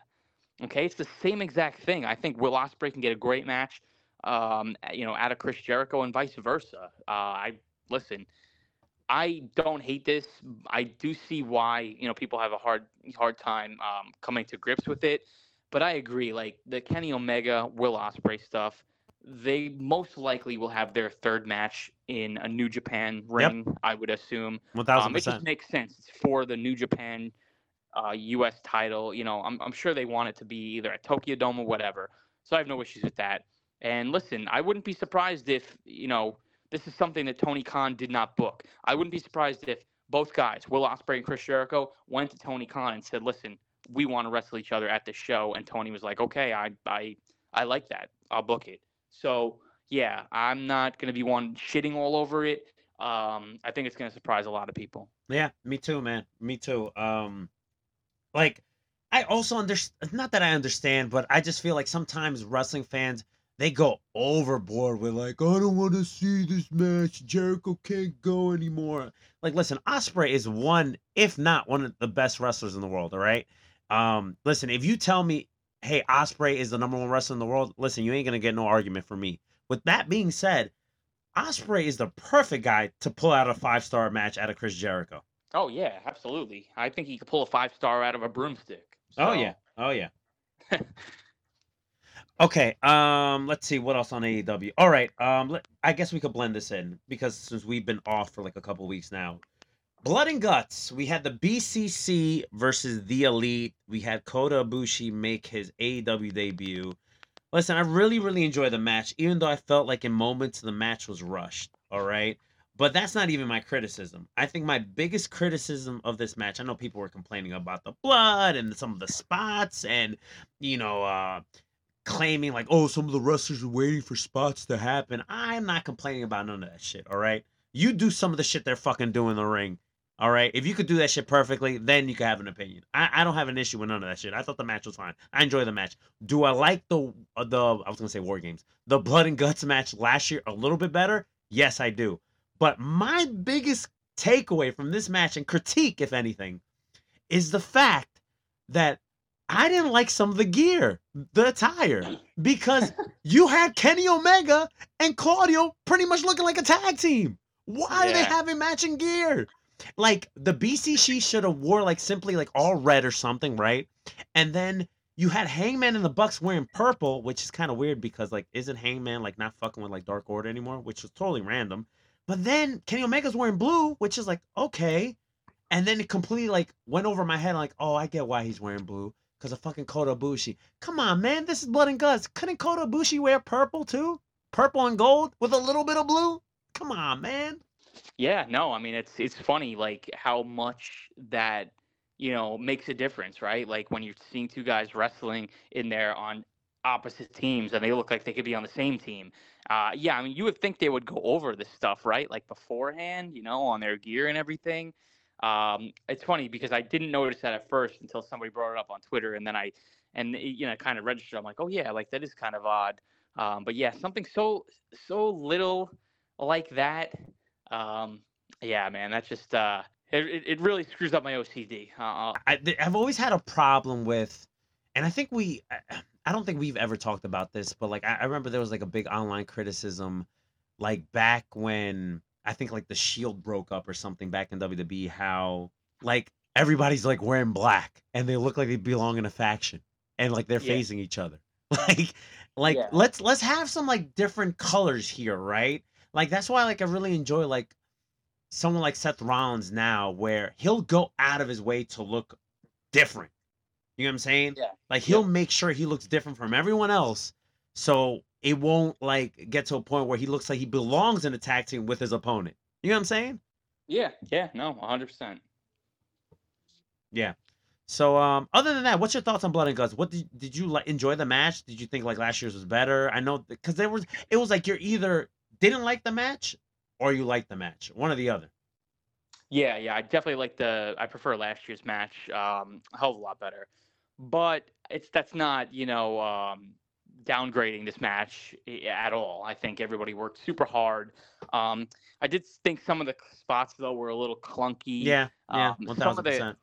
Okay, it's the same exact thing. I think Will Ospreay can get a great match, um, you know, out of Chris Jericho and vice versa. Uh, I listen. I don't hate this. I do see why you know people have a hard hard time um, coming to grips with it, but I agree. Like the Kenny Omega Will Ospreay stuff, they most likely will have their third match in a New Japan ring. I would assume. One thousand Um, it just makes sense It's for the New Japan uh, U.S. title. You know, I'm, I'm sure they want it to be either at Tokyo Dome or whatever. So I have no issues with that. And listen, I wouldn't be surprised if you know this is something that Tony Khan did not book. I wouldn't be surprised if both guys, Will Ospreay and Chris Jericho, went to Tony Khan and said, "Listen, we want to wrestle each other at this show." And Tony was like, "Okay, I I I like that. I'll book it." So yeah, I'm not gonna be one shitting all over it. Um, I think it's gonna surprise a lot of people. Yeah, me too, man. Me too. Um, like I also understand. Not that I understand, but I just feel like sometimes wrestling fans they go overboard with like, I don't want to see this match. Jericho can't go anymore. Like, listen, Ospreay is one, if not one of the best wrestlers in the world. All right. Um, listen, if you tell me, hey, Ospreay is the number one wrestler in the world, listen, you ain't gonna get no argument from me. With that being said, Ospreay is the perfect guy to pull out a five star match out of Chris Jericho. Oh yeah, absolutely. I think he could pull a five star out of a broomstick. Oh yeah. Oh yeah. [laughs] okay. Um. Let's see what else on AEW. All right. Um. Let, I guess we could blend this in because since we've been off for like a couple weeks now, Blood and Guts. We had the BCC versus the Elite. We had Kota Ibushi make his AEW debut. Listen, I really, really enjoyed the match, even though I felt like in moments the match was rushed. All right. But that's not even my criticism. I think my biggest criticism of this match, I know people were complaining about the blood and some of the spots and, you know, uh, claiming like, oh, some of the wrestlers are waiting for spots to happen. I'm not complaining about none of that shit. All right. You do some of the shit they're fucking doing in the ring. All right. If you could do that shit perfectly, then you could have an opinion. I, I don't have an issue with none of that shit. I thought the match was fine. I enjoy the match. Do I like the uh, the I was gonna say War Games, the Blood and Guts match last year a little bit better? Yes, I do. But my biggest takeaway from this match and critique, if anything, is the fact that I didn't like some of the gear, the attire, because [laughs] you had Kenny Omega and Claudio pretty much looking like a tag team. Why are they Yeah. having matching gear? Like the BCC should have wore like simply like all red or something, right? And then you had Hangman and the Bucks wearing purple, which is kind of weird because like isn't Hangman like not fucking with like Dark Order anymore, which was totally random. But then Kenny Omega's wearing blue, which is like okay, and then it completely like went over my head. Like, oh, I get why he's wearing blue because of fucking Kota Ibushi. Come on, man, this is blood and guts. Couldn't Kota Ibushi wear purple too? Purple and gold with a little bit of blue? Come on, man. Yeah, no, I mean it's it's funny like how much that you know makes a difference, right? Like when you're seeing two guys wrestling in there on opposite teams and they look like they could be on the same team. Uh, yeah, I mean you would think they would go over this stuff, right? Like beforehand, you know, on their gear and everything. Um, it's funny because I didn't notice that at first until somebody brought it up on Twitter, and then I and you know kind of registered. I'm like, oh yeah, like that is kind of odd. Um, but yeah, something so so little like that. Um, yeah, man, that's just uh, it, it really screws up my OCD. Uh, I, I've always had a problem with, and I think we, I- [sighs] I don't think we've ever talked about this, but like I, I remember there was like a big online criticism, like back when I think like the Shield broke up or something back in WWE, how like everybody's like wearing black and they look like they belong in a faction and like they're Yeah. facing each other. [laughs] Like, like Yeah. let's let's have some like different colors here, right? Like that's why like I really enjoy like someone like Seth Rollins now, where he'll go out of his way to look different. You know what I'm saying? Yeah. Like he'll make sure he looks different from everyone else, so it won't like get to a point where he looks like he belongs in a tag team with his opponent. You know what I'm saying? yeah, yeah, no, 100. percent Yeah. So um, other than that, what's your thoughts on Blood and Guts? What did did you like enjoy the match? Did you think like last year's was better? I know because there was it was like you're either didn't like the match or you liked the match, one or the other. Yeah, yeah, I definitely like the. I prefer last year's match um, a hell of a lot better, but it's that's not you know um, downgrading this match at all. I think everybody worked super hard. Um, I did think some of the spots though were a little clunky. Yeah, yeah, Um, one some of the- percent.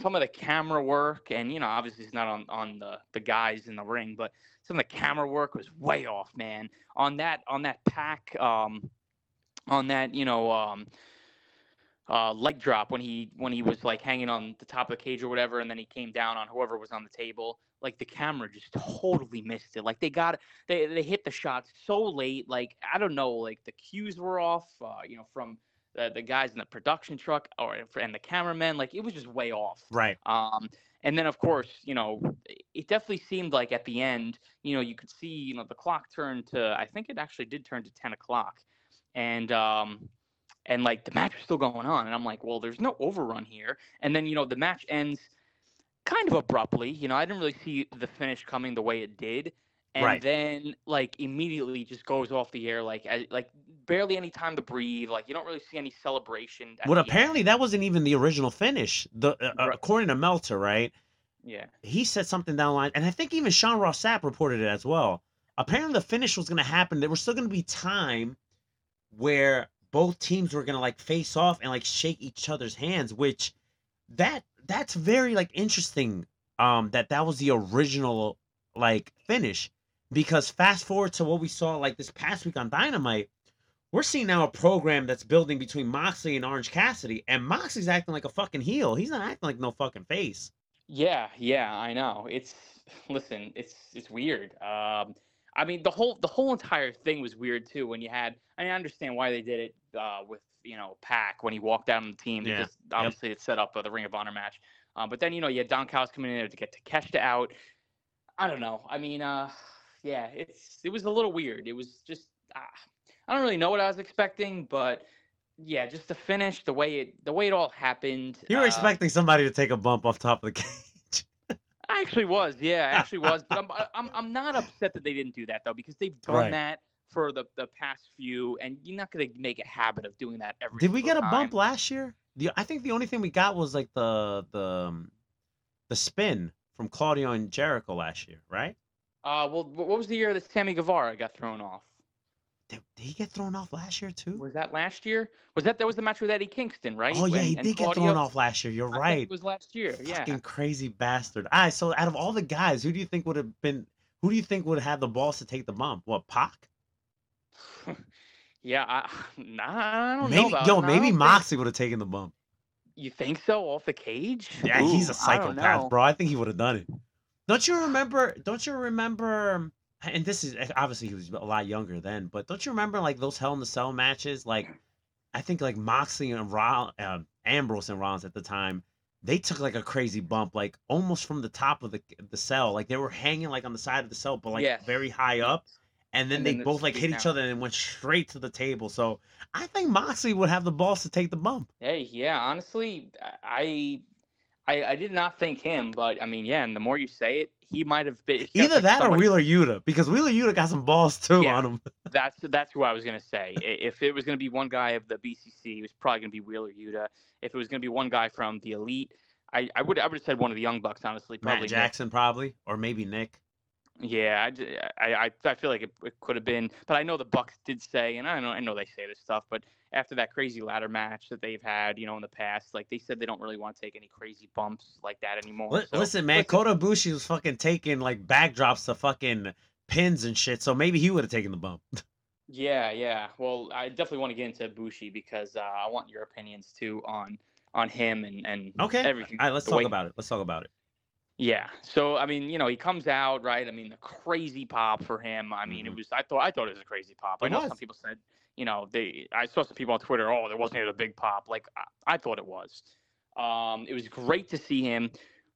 some of the camera work, and you know, obviously it's not on on the the guys in the ring, but some of the camera work was way off, man. On that on that Pac, um, on that you know, um, uh, leg drop when he when he was like hanging on the top of the cage or whatever, and then he came down on whoever was on the table. Like the camera just totally missed it. Like they got they they hit the shots so late. Like I don't know, like the cues were off. Uh, you know, from the, the guys in the production truck or and the cameraman. Like it was just way off. Right. Um, and then of course, you know, it definitely seemed like at the end, you know, you could see, you know, the clock turned to I think it actually did turn to ten o'clock, and um, and like the match was still going on, and I'm like, well, there's no overrun here. And then you know the match ends kind of abruptly. You know, I didn't really see the finish coming the way it did. And Right. then, like, immediately just goes off the air, like, as- like barely any time to breathe. Like, you don't really see any celebration. at Well, the end. apparently that wasn't even the original finish. The uh, uh, Right. according to Meltzer, right? yeah, He said something down the line, and I think even Sean Ross Sapp reported it as well. Apparently, the finish was going to happen. There was still going to be time where both teams were going to like face off and like shake each other's hands, which that that's very like interesting. Um, that that was the original like finish because fast forward to what we saw like this past week on Dynamite, we're seeing now a program that's building between Moxley and Orange Cassidy, and Moxley's acting like a fucking heel. He's not acting like no fucking face. Yeah, yeah, I know. It's listen, it's it's weird. Um, I mean, the whole the whole entire thing was weird too. When you had, I, mean, I understand why they did it uh, with you know Pac when he walked out on the team Yeah, because obviously it set up uh, the Ring of Honor match. Um, but then you know you had Don Callis coming in there to get Takeshita out. I don't know. I mean, uh, yeah, it's it was a little weird. It was just uh, I don't really know what I was expecting, but yeah, just the finish, the way it the way it all happened. You were uh, expecting somebody to take a bump off top of the [laughs] cage. I actually was, yeah, I actually was. But I'm, [laughs] I'm, I'm not upset that they didn't do that though, because they've done Right. that for the, the past few, and you're not gonna make a habit of doing that every. Did we get a bump last year? The I think the only thing we got was like the the um, the spin from Claudio and Jericho last year, right? Uh, well, what was the year that Sammy Guevara got thrown off? Did, did he get thrown off last year too? Was that last year? Was that that was the match with Eddie Kingston, right? Oh yeah, When- he did get Claudio- thrown off last year. You're I right. It was last year. Yeah. Fucking crazy bastard. All right, so out of all the guys, who do you think would have been? Who do you think would have had the balls to take the bump? What Pac? [laughs] Yeah. I, [sighs] nah, I don't know Maybe about. yo, I maybe Moxley would have taken the bump. You think so? Off the cage? Yeah, he's a Ooh, I psychopath, bro. I think he would have done it. Don't you remember? Don't you remember? Um, And this is obviously he was a lot younger then, but don't you remember like those Hell in the Cell matches? Like I think like Moxley and Roll, um, Ambrose and Rollins at the time, they took like a crazy bump, like almost from the top of the the cell, like they were hanging like on the side of the cell, but like Yes. very high up. And then And they then both like hit each other and went straight to the table. So I think Moxley would have the balls to take the bump. Hey, yeah, honestly, I, I, I did not think him, but I mean, yeah, and the more you say it, he might have been. Either that or Wheeler Yuta, because Wheeler Yuta got some balls too Yeah. on him. [laughs] That's that's who I was gonna say. If it was gonna be one guy of the BCC, it was probably gonna be Wheeler Yuta. If it was gonna be one guy from the Elite, I, I would I would have said one of the Young Bucks. Honestly, probably Matt Nick. Jackson probably, or maybe Nick. Yeah, I, I, I feel like it, it could have been, but I know the Bucks did say, and I know I know they say this stuff, but after that crazy ladder match that they've had, you know, in the past, like they said they don't really want to take any crazy bumps like that anymore. Li- So, listen, man, Kota Ibushi was fucking taking like backdrops to fucking pins and shit, so maybe he would have taken the bump. [laughs] Yeah, yeah. Well, I definitely want to get into Bushi because uh, I want your opinions too on on him and and Okay. everything. All right, let's the talk way- about it. Let's talk about it. Yeah. So I mean, you know, he comes out right. I mean, the crazy pop for him. I mean, Mhm. it was. I thought. I thought it was a crazy pop. I know was. some people said, you know, they. I saw some people on Twitter. Oh, there wasn't even a big pop. Like I, I thought it was. Um, it was great to see him,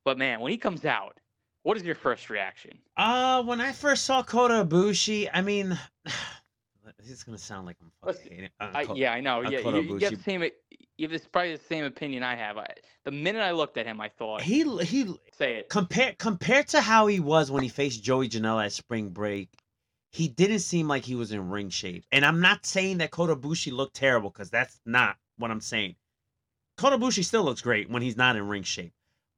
but man, when he comes out, what is your first reaction? Uh, when I first saw Kota Ibushi, I mean, [sighs] this is gonna sound like I'm fucking hating. Uh, I, Ko- yeah, I know. uh, Yeah, you, you have the same. You have this probably the same opinion I have. I, the minute I looked at him, I thought, he he say it. compared compared to how he was when he faced Joey Janela at Spring Break, he didn't seem like he was in ring shape. And I'm not saying that Kota Ibushi looked terrible because that's not what I'm saying. Kota Ibushi still looks great when he's not in ring shape,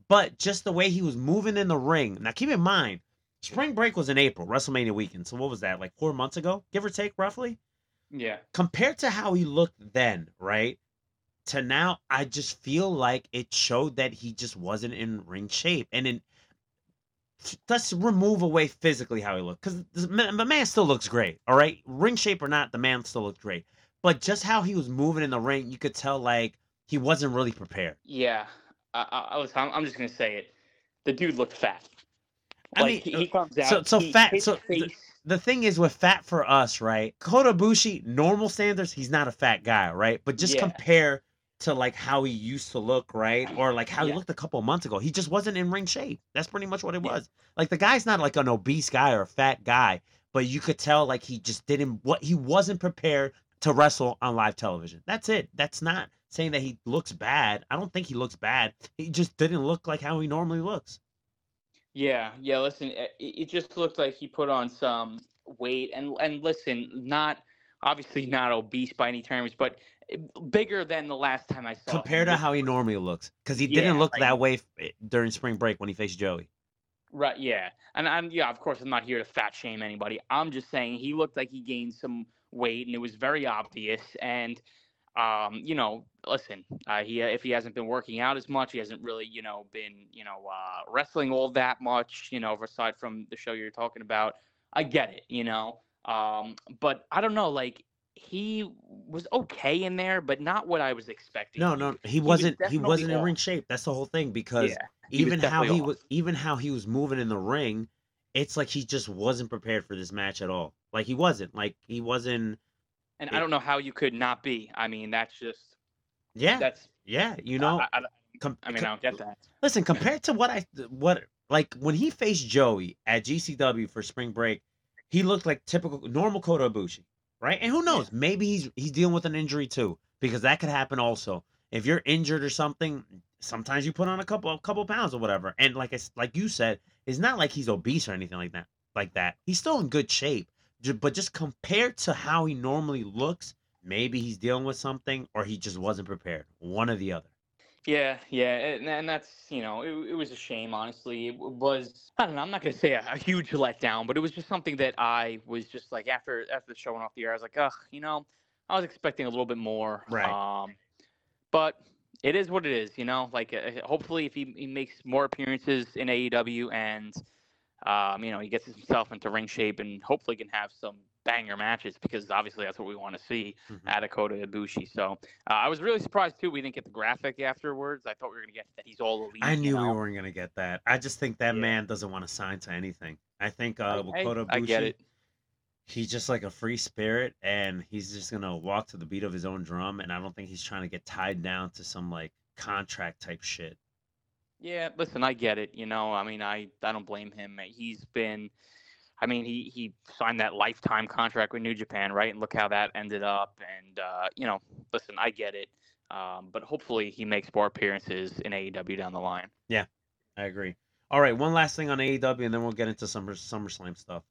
but just the way he was moving in the ring. Now keep in mind, Spring Break was in April, WrestleMania weekend. So what was that? Like four months ago, give or take, roughly Yeah. compared to how he looked then, right? To now, I just feel like it showed that he just wasn't in ring shape. And in let's remove away physically how he looked, because the man, still looks great. All right, ring shape or not, the man still looked great. But just how he was moving in the ring, you could tell like he wasn't really prepared. Yeah. I, I, I was. I'm, I'm just gonna say it. The dude looked fat. I Like mean, he, he comes out. so- so he- fat- so the- the thing is with fat for us, right? Kota Ibushi, normal standards, he's not a fat guy, right? But just Yeah. compare to like how he used to look, right? Or like how he looked a couple months ago. He just wasn't in ring shape. That's pretty much what it Yeah. was. Like the guy's not like an obese guy or a fat guy, but you could tell like he just didn't what he wasn't prepared to wrestle on live television. That's it. That's not saying that he looks bad. I don't think he looks bad. He just didn't look like how he normally looks. Yeah, yeah. Listen, it, it just looked like he put on some weight, and and listen, not obviously not obese by any terms, but eh, bigger than the last time I saw. him. compared to how he normally looks because he didn't look like- that way during spring break when he faced joey Right, yeah. And I'm yeah, of course I'm not here to fat shame anybody. I'm just saying he looked like he gained some weight and it was very obvious and um, you know, listen, uh, he if he hasn't been working out as much, he hasn't really, you know, been, you know, uh, wrestling all that much, you know, aside from the show you're talking about. I get it, you know. Um, but I don't know, like he was okay in there, but not what I was expecting. no no he was wasn't he wasn't in ring shape that's the whole thing because yeah, even how he off. was even how he was moving in the ring it's like he just wasn't prepared for this match at all like he wasn't like he wasn't and it- I don't know how you could not be. I mean, that's just yeah that's yeah you know I, I, com- I mean, com- I don't get that. Listen, compared to what I what like when he faced Joey at GCW for spring break, he looked like typical normal Kota Ibushi, right? And who knows, maybe he's he's dealing with an injury too, because that could happen also. If you're injured or something, sometimes you put on a couple a couple pounds or whatever. And like I, like you said, it's not like he's obese or anything like that. Like that, he's still in good shape. But just compared to how he normally looks, maybe he's dealing with something or he just wasn't prepared. One or the other. Yeah, yeah, and, and that's you know, it, it was a shame. Honestly, it was. I don't know. I'm not gonna say a, a huge letdown, but it was just something that I was just like after after the show went off the air, I was like, ugh, you know, I was expecting a little bit more. Right. Um, but it is what it is, you know. Like, uh, hopefully, if he, he makes more appearances in AEW and um, you know, he gets himself into ring shape and hopefully can have some banger matches because obviously that's what we want to see Mhm. out of Kota Ibushi. So uh, I was really surprised too. We didn't get the graphic afterwards. I thought we were gonna get that he's all elite. I you knew we weren't gonna get that. I just think that Yeah. man doesn't want to sign to anything. I think uh, with Hey, Kota I get Ibushi, it. he's just like a free spirit and he's just gonna walk to the beat of his own drum and I don't think he's trying to get tied down to some like contract type shit. Yeah, listen, I get it. You know, I mean, I I don't blame him. He's been, I mean, he he signed that lifetime contract with New Japan, right? And look how that ended up. And uh, you know, listen, I get it. Um, but hopefully, he makes more appearances in AEW down the line. Yeah, I agree. All right, one last thing on AEW, and then we'll get into Summer SummerSlam stuff.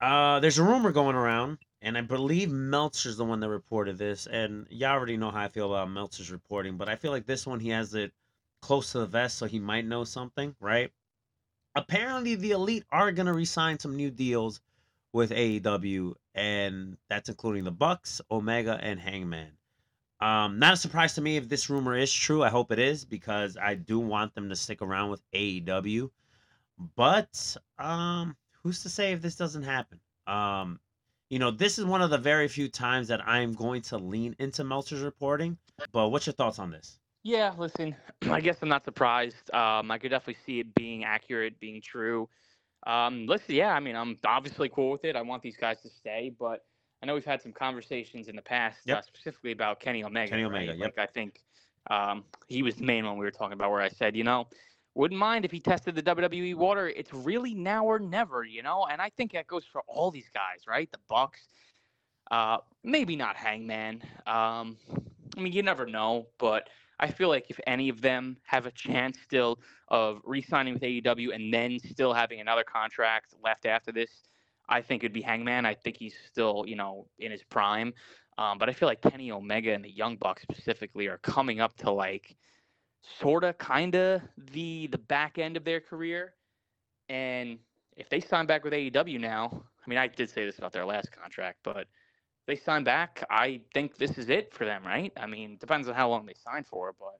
Uh, there's a rumor going around, and I believe Meltzer's the one that reported this. And you already know how I feel about Meltzer's reporting, but I feel like this one he has it close to the vest, so he might know something, right? Apparently, the Elite are gonna re-sign some new deals with AEW, and that's including the Bucks, Omega, and Hangman. Um, not a surprise to me if this rumor is true. I hope it is because I do want them to stick around with AEW. But um, who's to say if this doesn't happen? Um, you know, this is one of the very few times that I'm going to lean into Meltzer's reporting. But what's your thoughts on this? Yeah, listen, [clears throat] I guess I'm not surprised. Um, I could definitely see it being accurate, being true. Um, listen, yeah, I mean, I'm obviously cool with it. I want these guys to stay, but I know we've had some conversations in the past, uh, specifically about Kenny Omega. Kenny Omega, right? yep. Like, I think um, he was the main one we were talking about, where I said, you know, wouldn't mind if he tested the WWE water. It's really now or never, you know. And I think that goes for all these guys, right? The Bucks, uh, maybe not Hangman. Um, I mean, you never know, but I feel like if any of them have a chance still of re-signing with AEW and then still having another contract left after this, I think it'd be Hangman. I think he's still, you know, in his prime. Um, but I feel like Kenny Omega and the Young Bucks specifically are coming up to like sorta kinda the the back end of their career. And if they sign back with AEW now, I mean I did say this about their last contract, but they sign back, I think this is it for them, right? I mean, depends on how long they sign for, but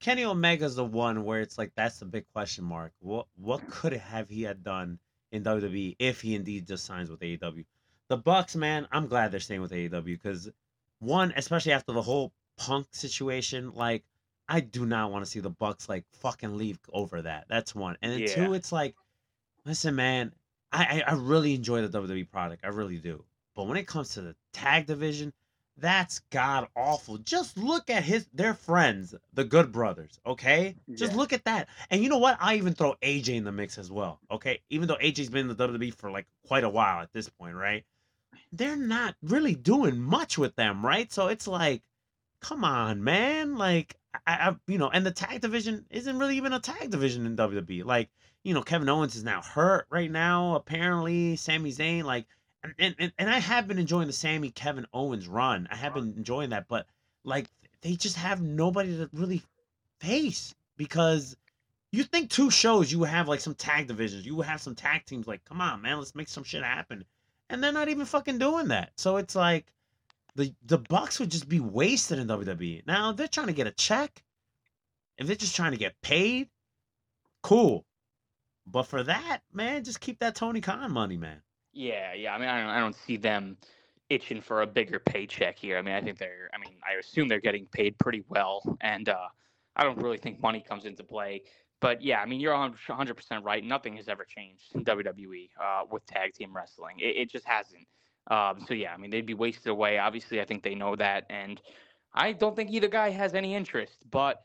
Kenny Omega's the one where it's like that's the big question mark. What what could have he had done in WWE if he indeed just signs with AEW? The Bucks, man, I'm glad they're staying with AEW because one, especially after the whole Punk situation, like I do not want to see the Bucks like fucking leave over that. That's one, and then Yeah. two, it's like, listen, man, I, I I really enjoy the WWE product, I really do. But when it comes to the tag division, that's god awful. Just look at his their friends, the Good Brothers. Okay, just look at that. And you know what? I even throw AJ in the mix as well. Okay, even though AJ's been in the WWE for like quite a while at this point, right? They're not really doing much with them, right? So it's like, come on, man. Like, I, I you know, and the tag division isn't really even a tag division in WWE. Like, you know, Kevin Owens is now hurt right now. Apparently, Sami Zayn, like and, and, and- I have been enjoying the Sami Kevin Owens run. I have been enjoying that, but like they just have nobody to really face because you think two shows you have like some tag divisions, you would have some tag teams. Like, come on, man, let's make some shit happen, and they're not even fucking doing that. So it's like the the Bucks would just be wasted in WWE. Now they're trying to get a check. If they're just trying to get paid, cool. But for that, man, just keep that Tony Khan money, man. Yeah, yeah. I mean, I don't, I don't see them itching for a bigger paycheck here. I mean, I think they're. I mean, I assume they're getting paid pretty well, and uh, I don't really think money comes into play. But yeah, I mean, you're 100 percent right. Nothing has ever changed in WWE uh, with tag team wrestling. It, it just hasn't. Um, so yeah, I mean, they'd be wasted away. Obviously, I think they know that, and I don't think either guy has any interest. But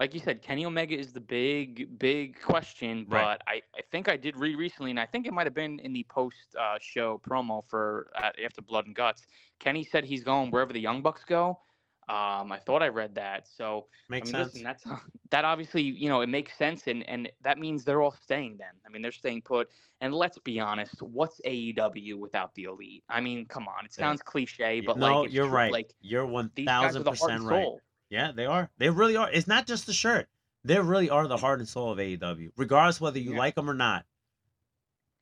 like you said, Kenny Omega is the big, big question. But Right. I, I think I did read recently, and I think it might have been in the post uh, show promo for uh, after Blood and Guts. Kenny said he's going wherever the Young Bucks go. Um, I thought I read that. So Makes I mean, sense. listen, that's [laughs] that obviously you know it makes sense, and and that means they're all staying. Then I mean they're staying put. And let's be honest, what's AEW without the elite? I mean, come on, it sounds cliche, but no, like you're true. right. Like you're one these guys are one thousand percent right. soul. Yeah, they are. They really are. It's not just the shirt. They really are the heart and soul of AEW, regardless whether you Yeah. like them or not.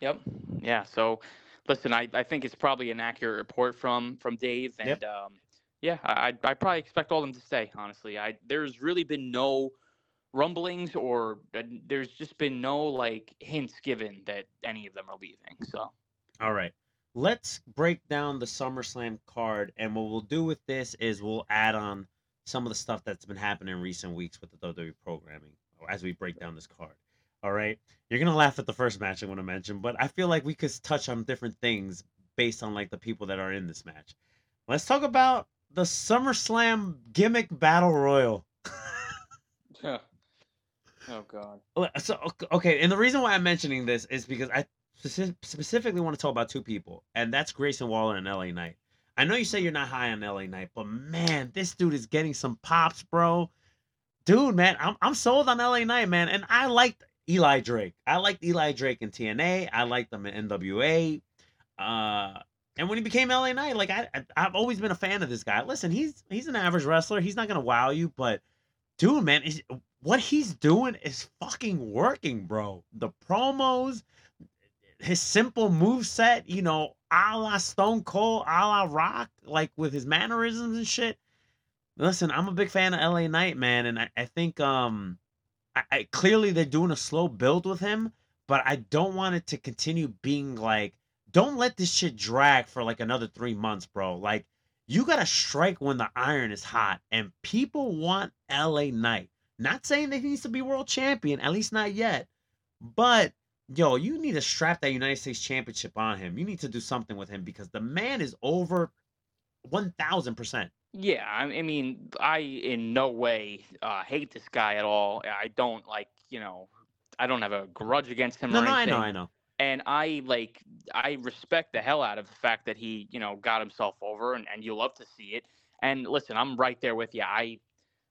Yep. Yeah. So, listen, I, I think it's probably an accurate report from from Dave, and Yep. um, yeah, I I probably expect all of them to stay. Honestly, I there's really been no rumblings or uh, there's just been no like hints given that any of them are leaving. So All right. Let's break down the SummerSlam card, and what we'll do with this is we'll add on some of the stuff that's been happening in recent weeks with the WWE programming as we break down this card. All right. You're gonna laugh at the first match I'm gonna mention, but I feel like we could touch on different things based on like the people that are in this match. Let's talk about the SummerSlam gimmick battle royal. oh God. So ok- okay, and the reason why I'm mentioning this is because I specifically want to talk about two people, and that's Grayson Waller and LA Knight. I know you say you're not high on LA Knight, but man, this dude is getting some pops, bro. Dude, man, I'm I'm sold on LA Knight, man, and I liked Eli Drake. I liked Eli Drake in TNA. I liked them in NWA. Uh, and when he became LA Knight, like I, I I've always been a fan of this guy. Listen, he's he's an average wrestler. He's not gonna wow you, but dude, man, is what he's doing is fucking working, bro. The promos, his simple move set, you know, a la Stone Cold, a la Rock, like with his mannerisms and shit. Listen, I'm a big fan of LA Knight, man, and I, I think um I, I clearly they're doing a slow build with him, but I don't want it to continue being like, don't let this shit drag for like another three months, bro. Like you gotta strike when the iron is hot, and people want LA Knight. Not saying that he needs to be world champion, at least not yet. But yo, you need to strap that United States Championship on him. You need to do something with him because the man is over one thousand percent. Yeah, I I mean, I in no way uh, hate this guy at all. I don't like, you know, I don't have a grudge against him No, or no, I know, I know. and I like I respect the hell out of the fact that he you know got himself over and, and you love to see it and listen I'm right there with you I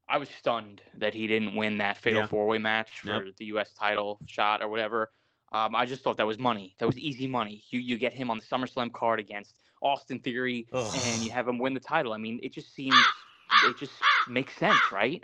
I was stunned that he didn't win that fatal Yeah. four way match for Yep. the U.S. title shot or whatever um, I just thought that was money that was easy money you you get him on the SummerSlam card against Austin Theory Ugh. and you have him win the title I mean it just seems it just makes sense right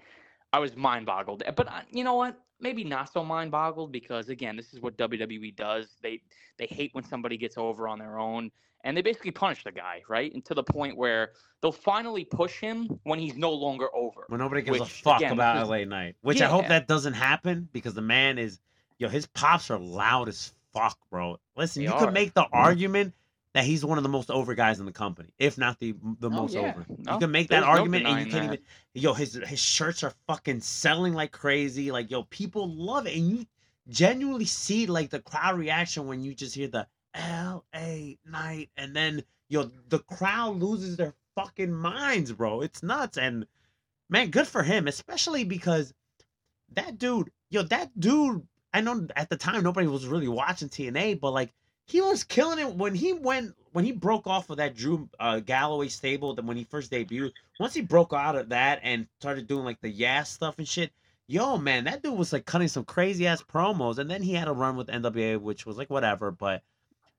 I was mind boggled but uh, you know what maybe not so mind boggled because again, this is what WWE does. They they hate when somebody gets over on their own and they basically punish the guy, right? And to the point where they'll finally push him when he's no longer over. When nobody gives a fuck again, about is- LA Knight, which I hope that doesn't happen because the man is, yo, his pops are loud as fuck, bro. Listen, They you could make the argument that he's one of the most over guys in the company, if not the the Oh, most yeah. over. No, you oh, can make that there's no argument, and you can't that. even. Yo, his his shirts are fucking selling like crazy. Like, yo, people love it, and you genuinely see like the crowd reaction when you just hear the L.A. Knight, and then yo, the crowd loses their fucking minds, bro. It's nuts, and man, good for him, especially because that dude, yo, that dude. I know at the time nobody was really watching TNA, but like he was killing it when he went when he broke off of that Drew uh, Galloway stable. That when he first debuted, once he broke out of that and started doing like the yeah stuff and shit. Yo, man, that dude was like cutting some crazy ass promos, and then he had a run with NWA, which was like whatever. But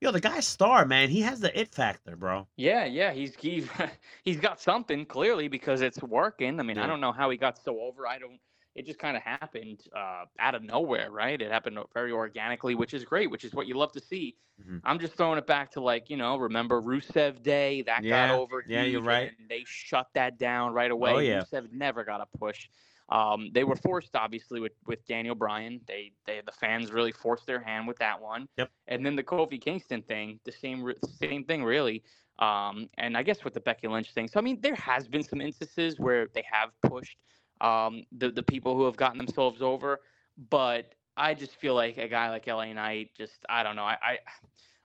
yo, the guy's star, man. He has the it factor, bro. Yeah, yeah, he's he's [laughs] he's got something clearly because it's working. I mean, Yeah. I don't know how he got so over. I don't. It just kind of happened uh, out of nowhere, right? It happened very organically, which is great, which is what you love to see. Mhm. I'm just throwing it back to like you know, remember Rusev Day that Yeah, got over. yeah, you're right. And they shut that down right away. Oh, yeah. Rusev never got a push. Um, they were forced, obviously, with with Daniel Bryan. They they the fans really forced their hand with that one. Yep. And then the Kofi Kingston thing, the same same thing, really. Um, and I guess with the Becky Lynch thing. So I mean, there has been some instances where they have pushed um, the the people who have gotten themselves over, but I just feel like a guy like LA Knight, just I don't know, I I,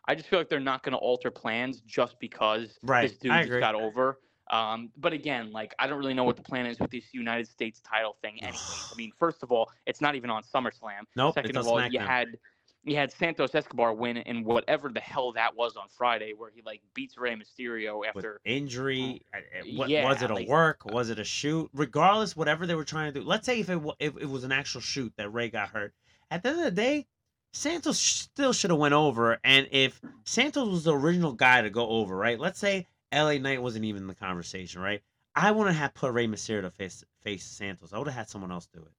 I just feel like they're not going to alter plans just because Right, this dude I just agree. got over. Um, but again, like I don't really know what the plan is with this United States title thing. Anyways, I [sighs] mean, first of all, it's not even on SummerSlam. Nope, Second of all, you had you had Santos Escobar win in whatever the hell that was on Friday, where he like beats Rey Mysterio with after. injury. uh, uh, What, yeah, was it a like- work? Was it a shoot? Regardless, whatever they were trying to do. Let's say if it if it was an actual shoot that Rey got hurt. At the end of the day, Santos still should have went over. And if Santos was the original guy to go over, right? Let's say LA Knight wasn't even in the conversation, right? I wouldn't have put Rey Mysterio to face face Santos. I would have had someone else do it.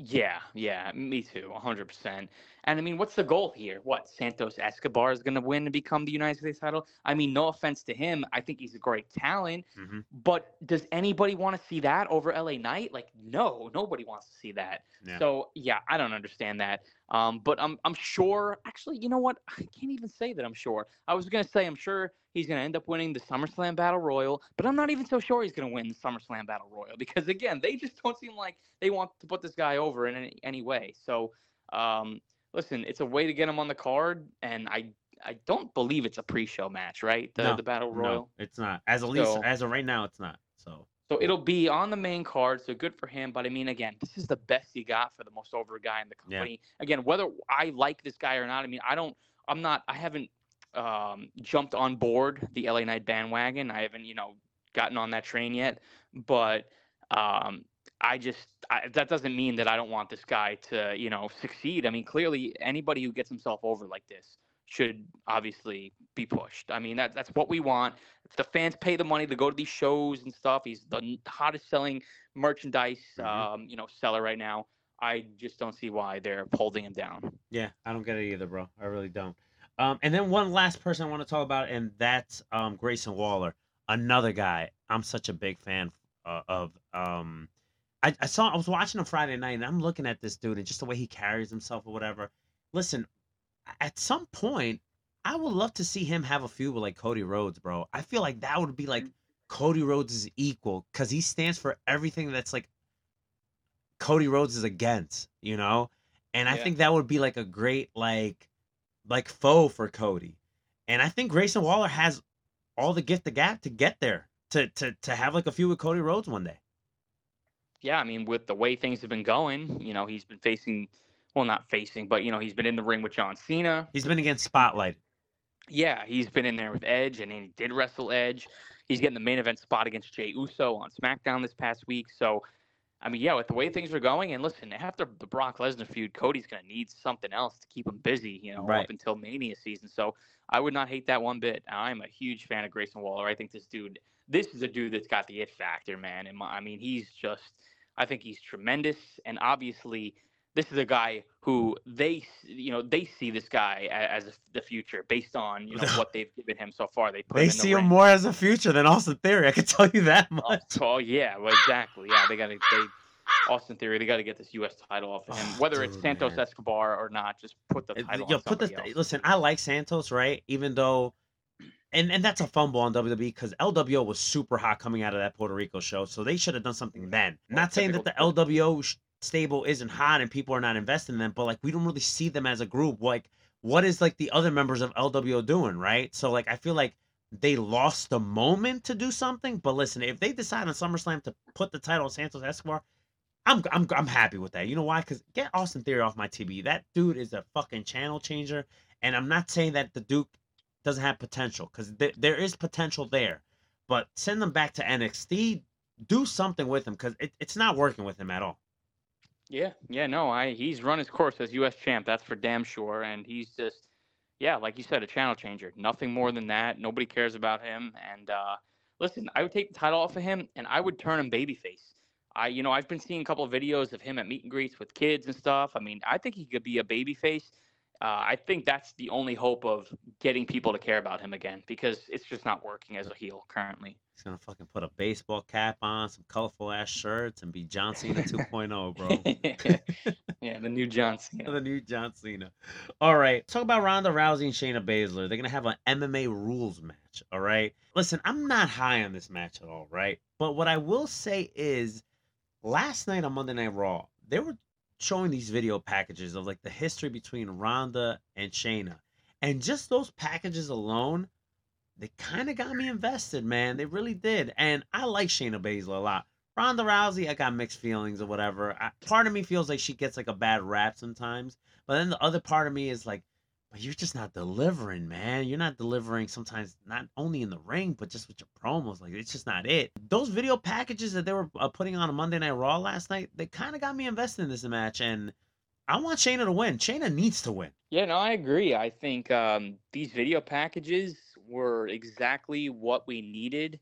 Yeah, yeah, me too, 100%. And I mean, what's the goal here? What, Santos Escobar is going to win and become the United States title? I mean, no offense to him. I think he's a great talent. Mhm. But does anybody want to see that over LA Knight? Like, no, nobody wants to see that. Yeah. So, yeah, I don't understand that. Um, but I'm, I'm sure, actually, you know what? I can't even say that I'm sure. I was going to say, I'm sure he's going to end up winning the SummerSlam Battle Royal, but I'm not even so sure he's going to win the SummerSlam Battle Royal because, again, they just don't seem like they want to put this guy over in any, any way. So, um, listen, it's a way to get him on the card, and I I don't believe it's a pre-show match, right? The No, the battle royal. No, it's not. As at least So- as of right now, it's not. So So it'll be on the main card, so good for him. But I mean, again, this is the best you got for the most over guy in the Yeah. company. Again, whether I like this guy or not, I mean, I don't, I'm not, I haven't um, jumped on board the LA Knight bandwagon. I haven't, you know, gotten on that train yet. But um, I just, I, that doesn't mean that I don't want this guy to, you know, succeed. I mean, clearly, anybody who gets himself over like this should obviously be pushed. I mean, that that's what we want. If the fans pay the money to go to these shows and stuff, he's the hottest selling merchandise, Mhm. um, you know, seller right now. I just don't see why they're holding him down. yeah, I don't get it either, bro. I really don't. Um, and then one last person I want to talk about, and that's um, Grayson Waller, another guy. I'm such a big fan uh, of. Um, I, I saw I was watching him Friday night, and I'm looking at this dude and just the way he carries himself or whatever. Listen, at some point, I would love to see him have a feud with like Cody Rhodes, bro. I feel like that would be like Cody Rhodes is equal because he stands for everything that's like Cody Rhodes is against, you know? And I think that would be like a great like like foe for Cody. And I think Grayson Waller has all the gift the gap to get there. To to to have like a few with Cody Rhodes one day. Yeah, I mean, with the way things have been going, you know, he's been facing, well, not facing, but you know, he's been in the ring with John Cena. He's been against Spotlight. Yeah, he's been in there with Edge, and he did wrestle Edge. He's getting the main event spot against Jey Uso on SmackDown this past week. So, I mean, yeah, with the way things are going, and listen, after the Brock Lesnar feud, Cody's going to need something else to keep him busy, you know, Right. up until Mania season. So, I would not hate that one bit. I'm a huge fan of Grayson Waller. I think this dude, this is a dude that's got the it factor, man. And my, I mean, he's just, I think he's tremendous, and obviously. This is a guy who they, you know, they see this guy as the future based on you know [laughs] what they've given him so far. They put They him in the see him more as a future than Austin Theory. I can [laughs] tell you that Oh, much. oh, yeah, well, exactly. Yeah, they got to they Austin Theory. They got to get this U.S. title off of him, Oh, whether it's Santos man. Escobar or not. Just put the title. Yo, put the else. listen. I like Santos, right? Even though, and and that's a fumble on WWE because LWO was super hot coming out of that Puerto Rico show, so they should have done something mm, then. Well, not saying that the LWO sh- stable isn't hot and people are not investing in them, but like we don't really see them as a group. Like, what is like the other members of LWO doing, right? So like I feel like they lost the moment to do something. But listen, if they decide on SummerSlam to put the title on Santos Escobar. I'm, I'm I'm happy with that. You know why? Because get Austin Theory off my TV. That dude is a fucking channel changer. And I'm not saying that the Duke doesn't have potential because th- there is potential there. But send them back to NXT. Do something with him because it, it's not working with him at all. Yeah, yeah, no, I he's run his course as U.S. champ. That's for damn sure. And he's just, yeah, like you said, a channel changer. Nothing more than that. Nobody cares about him. And uh, listen, I would take the title off of him, and I would turn him babyface. I, you know, I've been seeing a couple of videos of him at meet and greets with kids and stuff. I mean, I think he could be a babyface. Uh, I think that's the only hope of getting people to care about him again because it's just not working as a heel currently. He's gonna fucking put a baseball cap on, some colorful ass shirts, and be John Cena 2.0, [laughs] bro. yeah, [laughs] the new John Cena. the new John Cena. All right, talk about Ronda Rousey and Shayna Baszler. They're gonna have an MMA rules match. All right. Listen, I'm not high on this match at all, right? But what I will say is, last night on Monday Night Raw, they were showing these video packages of like the history between Ronda and Shayna, and just those packages alone, they kind of got me invested, man. They really did, and I like Shayna Baszler a lot. Ronda Rousey, I got mixed feelings or whatever. I, part of me feels like she gets like a bad rap sometimes, but then the other part of me is like, but you're just not delivering, man. You're not delivering sometimes, not only in the ring, but just with your promos. Like, it's just not it. Those video packages that they were uh, putting on a Monday Night Raw last night, they kind of got me invested in this match. And I want Shayna to win. Shayna needs to win. Yeah, no, I agree. I think um, these video packages were exactly what we needed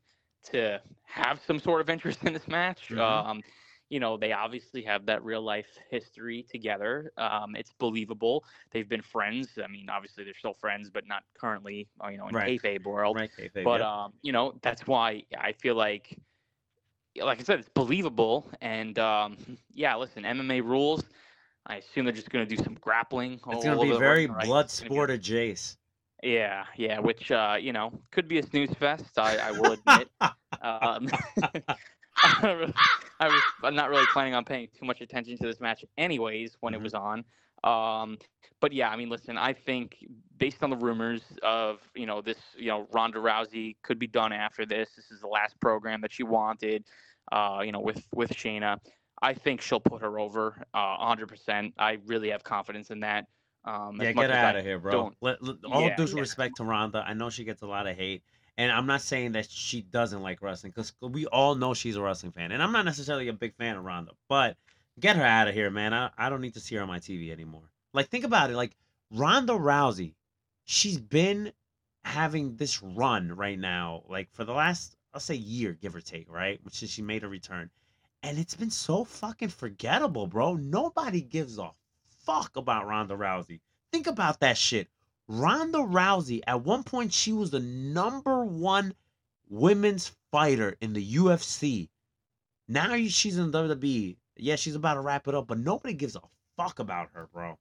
to have some sort of interest [laughs] in this match. Mhm. Um, you know, they obviously have that real life history together. Um, it's believable. They've been friends. I mean, obviously they're still friends, but not currently, uh, you know, in Right. kayfabe world. Right, kayfabe, But yep. um, you know, that's why I feel like, like I said, it's believable. And um, yeah, listen, MMA rules. I assume they're just going to do some grappling. it's going to be very right? blood sport adjacent. Yeah, yeah, which uh, you know could be a snooze fest. I, I will admit. [laughs] um, [laughs] I was I'm not really planning on paying too much attention to this match, anyways, when it Mhm. was on. Um, but yeah, I mean, listen, I think based on the rumors of you know this, you know, Ronda Rousey could be done after this. This is the last program that she wanted. Uh, you know, with with Shayna, I think she'll put her over uh, 100%. I really have confidence in that. Um, Yeah, get out of here, bro. Let, let- all Yeah, due yeah. respect to Ronda, I know she gets a lot of hate, and I'm not saying that she doesn't like wrestling because we all know she's a wrestling fan, and I'm not necessarily a big fan of Ronda, but get her out of here, man. I, I don't need to see her on my TV anymore. Like, think about it. Like Ronda Rousey, she's been having this run right now, like for the last, I'll say year, give or take, right? Which is she made a return. And it's been so fucking forgettable, bro. Nobody gives a fuck about Ronda Rousey. Think about that shit. Ronda Rousey, at one point, she was the number one women's fighter in the UFC. Now she's in WWE. Yeah, she's about to wrap it up, but nobody gives a fuck about her, bro.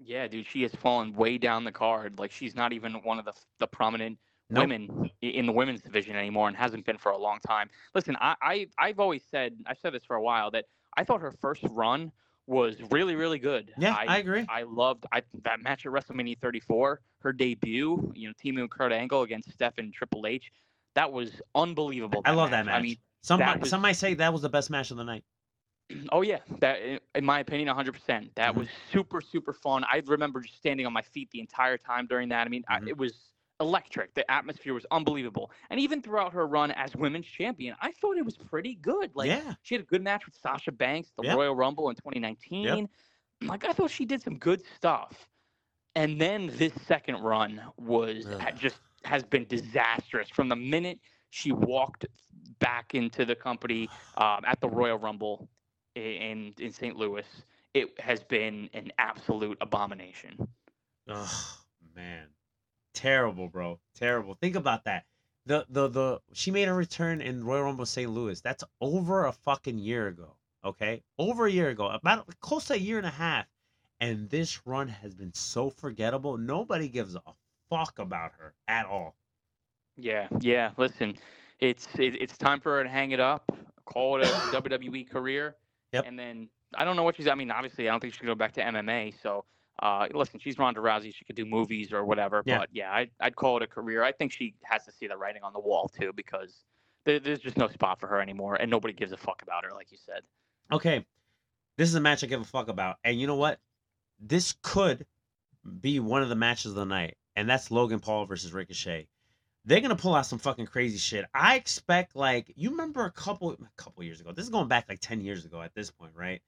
Yeah, dude, she has fallen way down the card. Like she's not even one of the the prominent Nope. women in the women's division anymore, and hasn't been for a long time. Listen, I, I I've always said I've said this for a while that I thought her first run was really really good. Yeah, I, agree. I loved I, that match at WrestleMania 34, her debut, you know, teaming with Kurt Angle against Steph and Triple H. That was unbelievable. I love that match. I mean, some might, was- some might say that was the best match of the night. [clears throat] Oh yeah, that in my opinion, 100%. That Mhm. was super super fun. I remember just standing on my feet the entire time during that. I mean, I, Mhm. it was electric. The atmosphere was unbelievable. And even throughout her run as women's champion, I thought it was pretty good. Like yeah, she had a good match with Sasha Banks, the Yep. Royal Rumble in 2019. Like I thought she did some good stuff. And then this second run was Ugh. just has been disastrous from the minute she walked back into the company um, at the Royal Rumble in in St. Louis. It has been an absolute abomination. Man, terrible, bro. Terrible. Think about that. The the the she made a return in Royal Rumble St. Louis. That's over a fucking year ago. Okay, over a year ago, about close to a year and a half. And this run has been so forgettable. Nobody gives a fuck about her at all. Yeah, yeah. Listen, it's it, it's time for her to hang it up, call it a [coughs] WWE career, Yep. and then I don't know what she's. I mean, obviously, I don't think she can go back to MMA. So, uh, listen, she's Ronda Rousey. She could do movies or whatever. Yeah. But yeah, I'd, I'd call it a career. I think she has to see the writing on the wall too, because there, there's just no spot for her anymore, and nobody gives a fuck about her, like you said. Okay, this is a match I give a fuck about. And you know what? This could be one of the matches of the night, and that's Logan Paul versus Ricochet. They're gonna pull out some fucking crazy shit. I expect like you remember a couple a couple years ago. This is going back like ten years ago at this point, right?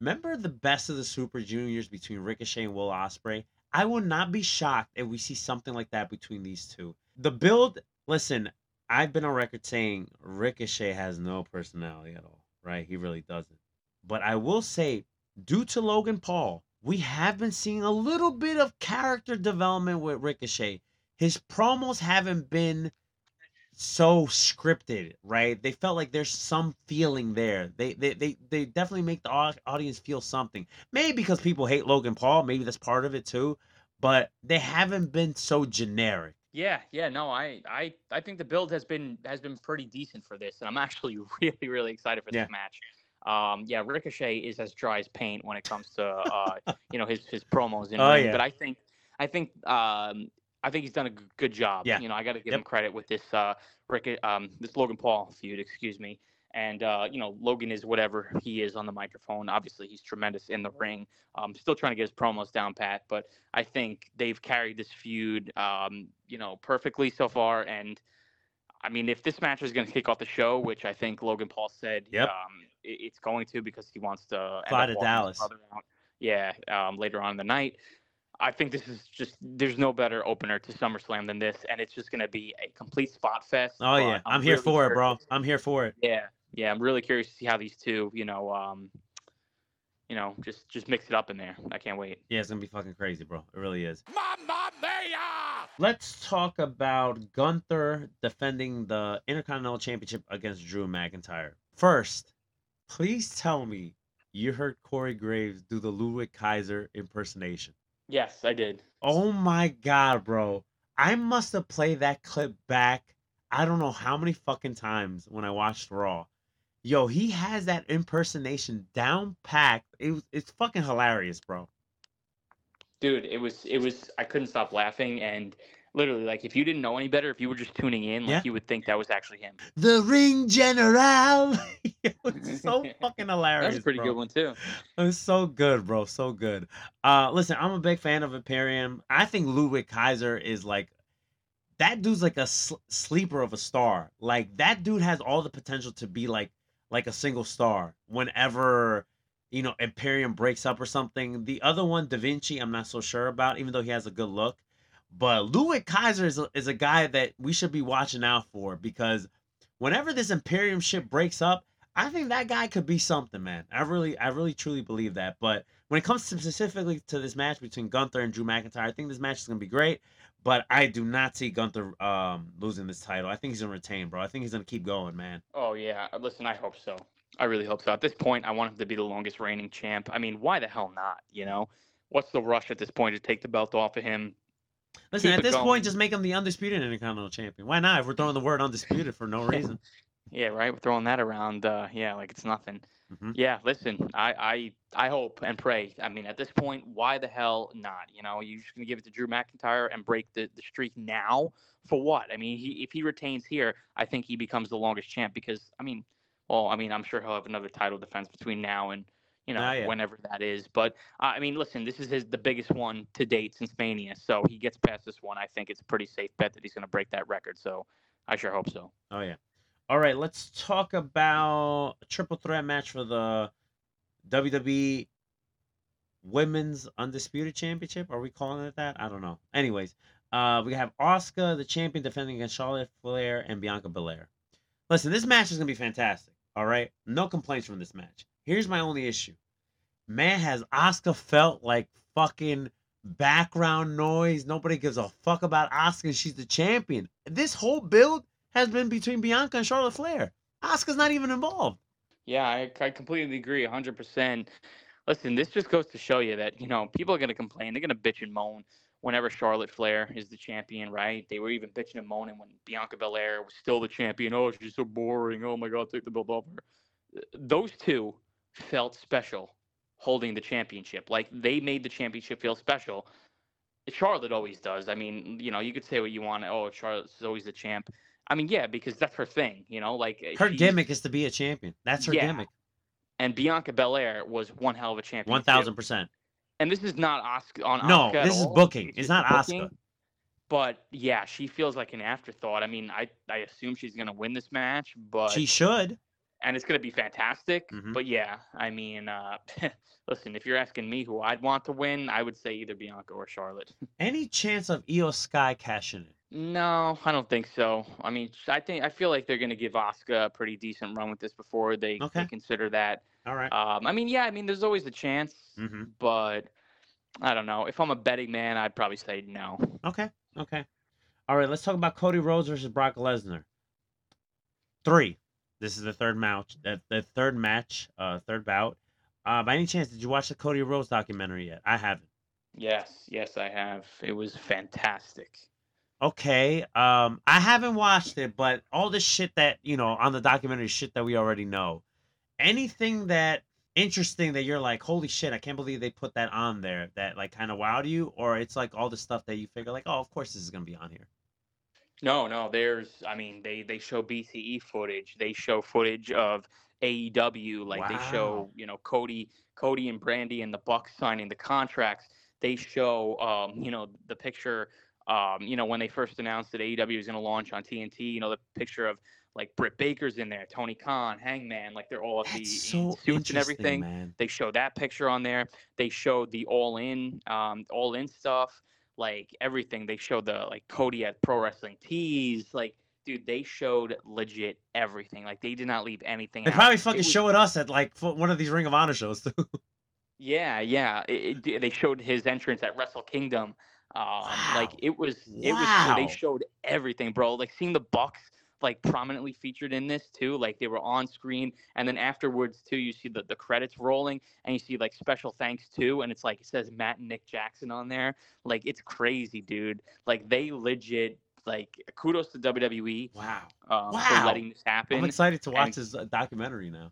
Remember the best of the Super Juniors between Ricochet and Will Ospreay? I will not be shocked if we see something like that between these two. The build, listen, I've been on record saying Ricochet has no personality at all, right? He really doesn't. But I will say, due to Logan Paul, we have been seeing a little bit of character development with Ricochet. His promos haven't been so scripted, right? They felt like there's some feeling there. They they they, they definitely make the au- audience feel something. Maybe because people hate Logan Paul, maybe that's part of it too. But they haven't been so generic. Yeah, yeah, no, I, I, I think the build has been has been pretty decent for this, and I'm actually [laughs] really, really excited for this Yeah. match. Um, yeah, Ricochet is as dry as paint when it comes to uh, [laughs] you know, his his promos in Oh, ring, yeah. but I think, I think, um, I think he's done a good job. Yeah. You know, I got to give Yep. him credit with this uh, Rick, um, this Logan Paul feud, excuse me. And uh, you know, Logan is whatever he is on the microphone. Obviously, he's tremendous in the ring. Um, still trying to get his promos down pat, but I think they've carried this feud, um, you know, perfectly so far. And I mean, if this match is going to kick off the show, which I think Logan Paul said, Yep. um, it, it's going to because he wants to Fly to Dallas. out. Yeah, um, later on in the night. I think this is just there's no better opener to SummerSlam than this, and it's just going to be a complete spot fest. Oh yeah, I'm, here really for it, bro. I'm here for it. Yeah, yeah, I'm really curious to see how these two, you know, um, you know, just just mix it up in there. I can't wait. Yeah, it's gonna be fucking crazy, bro. It really is. Mamma mia! Let's talk about Gunther defending the Intercontinental Championship against Drew McIntyre. First, please tell me you heard Corey Graves do the Ludwig Kaiser impersonation. Yes, I did. Oh my god, bro. I must have played that clip back I don't know how many fucking times when I watched Raw. Yo, he has that impersonation down packed. It was, it's fucking hilarious, bro. dude it was it was i couldn't stop laughing and literally like if you didn't know any better if you were just tuning in like Yeah. you would think that was actually him The Ring General. [laughs] it was so [laughs] fucking hilarious. that's a pretty bro. good one too It was so good, bro. So good. Uh listen, I'm a big fan of Imperium. I think Ludwig Kaiser is like that dude's like a sl- sleeper of a star. Like that dude has all the potential to be like like a single star whenever you know Imperium breaks up or something. The other one, Da Vinci, I'm not so sure about, even though he has a good look. But Ludwig Kaiser is a, is a guy that we should be watching out for because whenever this Imperium ship breaks up, I think that guy could be something, man. I really, I really, truly believe that. But when it comes to specifically to this match between Gunther and Drew McIntyre, I think this match is gonna be great. But I do not see Gunther um, losing this title. I think he's gonna retain, bro. I think he's gonna keep going, man. oh yeah uh, listen i hope so i really hope so at this point i want him to be the longest reigning champ i mean why the hell not you know what's the rush at this point to take the belt off of him Listen, Keep at this going. point, just make him the undisputed Intercontinental Champion. Why not? If we're throwing the word undisputed for no reason. Yeah, right. We're throwing that around. Uh, yeah, like it's nothing. Mhm. Yeah, listen, I, I I hope and pray. I mean, at this point, why the hell not? You know, you're just gonna give it to Drew McIntyre and break the, the streak now for what? I mean, he if he retains here, I think he becomes the longest champ because I mean, well, I mean, I'm sure he'll have another title defense between now and you know Ah, yeah. whenever that is. But uh, I mean, listen, this is his the biggest one to date since Mania, so he gets past this one. I think it's a pretty safe bet that he's gonna break that record. So I sure hope so. Oh yeah. All right, let's talk about a triple threat match for the WWE Women's Undisputed Championship. Are we calling it that? I don't know. Anyways, uh, we have Asuka, the champion, defending against Charlotte Flair and Bianca Belair. Listen, this match is gonna be fantastic. All right, no complaints from this match. Here's my only issue. Man, has Asuka felt like fucking background noise? Nobody gives a fuck about Asuka. She's the champion. This whole build has been between Bianca and Charlotte Flair. Asuka's not even involved. Yeah, I, I completely agree, 100%. Listen, this just goes to show you that, you know, people are going to complain. They're going to bitch and moan whenever Charlotte Flair is the champion, right? They were even bitching and moaning when Bianca Belair was still the champion. Oh, she's so boring. Oh, my God, take the belt off her. Those two felt special holding the championship. Like, they made the championship feel special. Charlotte always does. I mean, you know, you could say what you want. Oh, Charlotte's always the champ. I mean, yeah, because that's her thing, you know, like eh, Her gimmick is to be a champion. That's her Yeah, gimmick. and Bianca Belair was one hell of a champion. Thousand percent. And this is not Asuka on No, Asuka this is all. booking. It's just not. Asuka. But yeah, she feels like an afterthought. I mean, I I assume she's gonna win this match, but She should. And it's gonna be fantastic. Mhm. But yeah, I mean, uh, [laughs] listen, if you're asking me who I'd want to win, I would say either Bianca or Charlotte. [laughs] Any chance of Iyo Sky cashing in? No, I don't think so. I mean, I think I feel like they're gonna give Asuka a pretty decent run with this before they, Okay. they consider that. All right. Um, I mean, yeah, I mean, there's always a chance, mm-hmm. but I don't know. If I'm a betting man, I'd probably say no. Okay. Okay. All right. Let's talk about Cody Rhodes versus Brock Lesnar. Three. This is the third match. The, the third match. Uh, third bout. Uh, by any chance, did you watch the Cody Rhodes documentary yet? I haven't. Yes, yes, I have. It was fantastic. Okay. Um, I haven't watched it, but all the shit that you know on the documentary, shit that we already know. Anything that interesting that you're like, holy shit, I can't believe they put that on there. That like kind of wowed you, or it's like all the stuff that you figure like, oh, of course this is gonna be on here. No, no, there's. I mean, they they show BTE footage. They show footage of AEW. Like they show, you know, Cody, Cody and Brandi and the Bucks signing the contracts. They show, um, you know, the picture. Um, you know, when they first announced that AEW was going to launch on TNT, you know, the picture of like Britt Baker's in there, Tony Khan, Hangman, like they're all at the so suits and everything. man. They show that picture on there. They showed the all in, um, all in stuff, like everything. They showed the like Cody at Pro Wrestling Tees. Like, dude, they showed legit everything. Like, they did not leave anything. They out. probably fucking was- show it us at like one of these Ring of Honor shows too. Yeah, yeah. It, it- they showed his entrance at Wrestle Kingdom. Um, like it was, it was. They showed everything, bro. Like seeing the Bucks like prominently featured in this too. Like they were on screen, and then afterwards too, you see the the credits rolling, and you see like special thanks too, and it's like it says Matt and Nick Jackson on there. Like it's crazy, dude. Like they legit. Like kudos to WWE wow. um, Wow. for letting this happen. I'm excited to watch and- this uh, documentary now.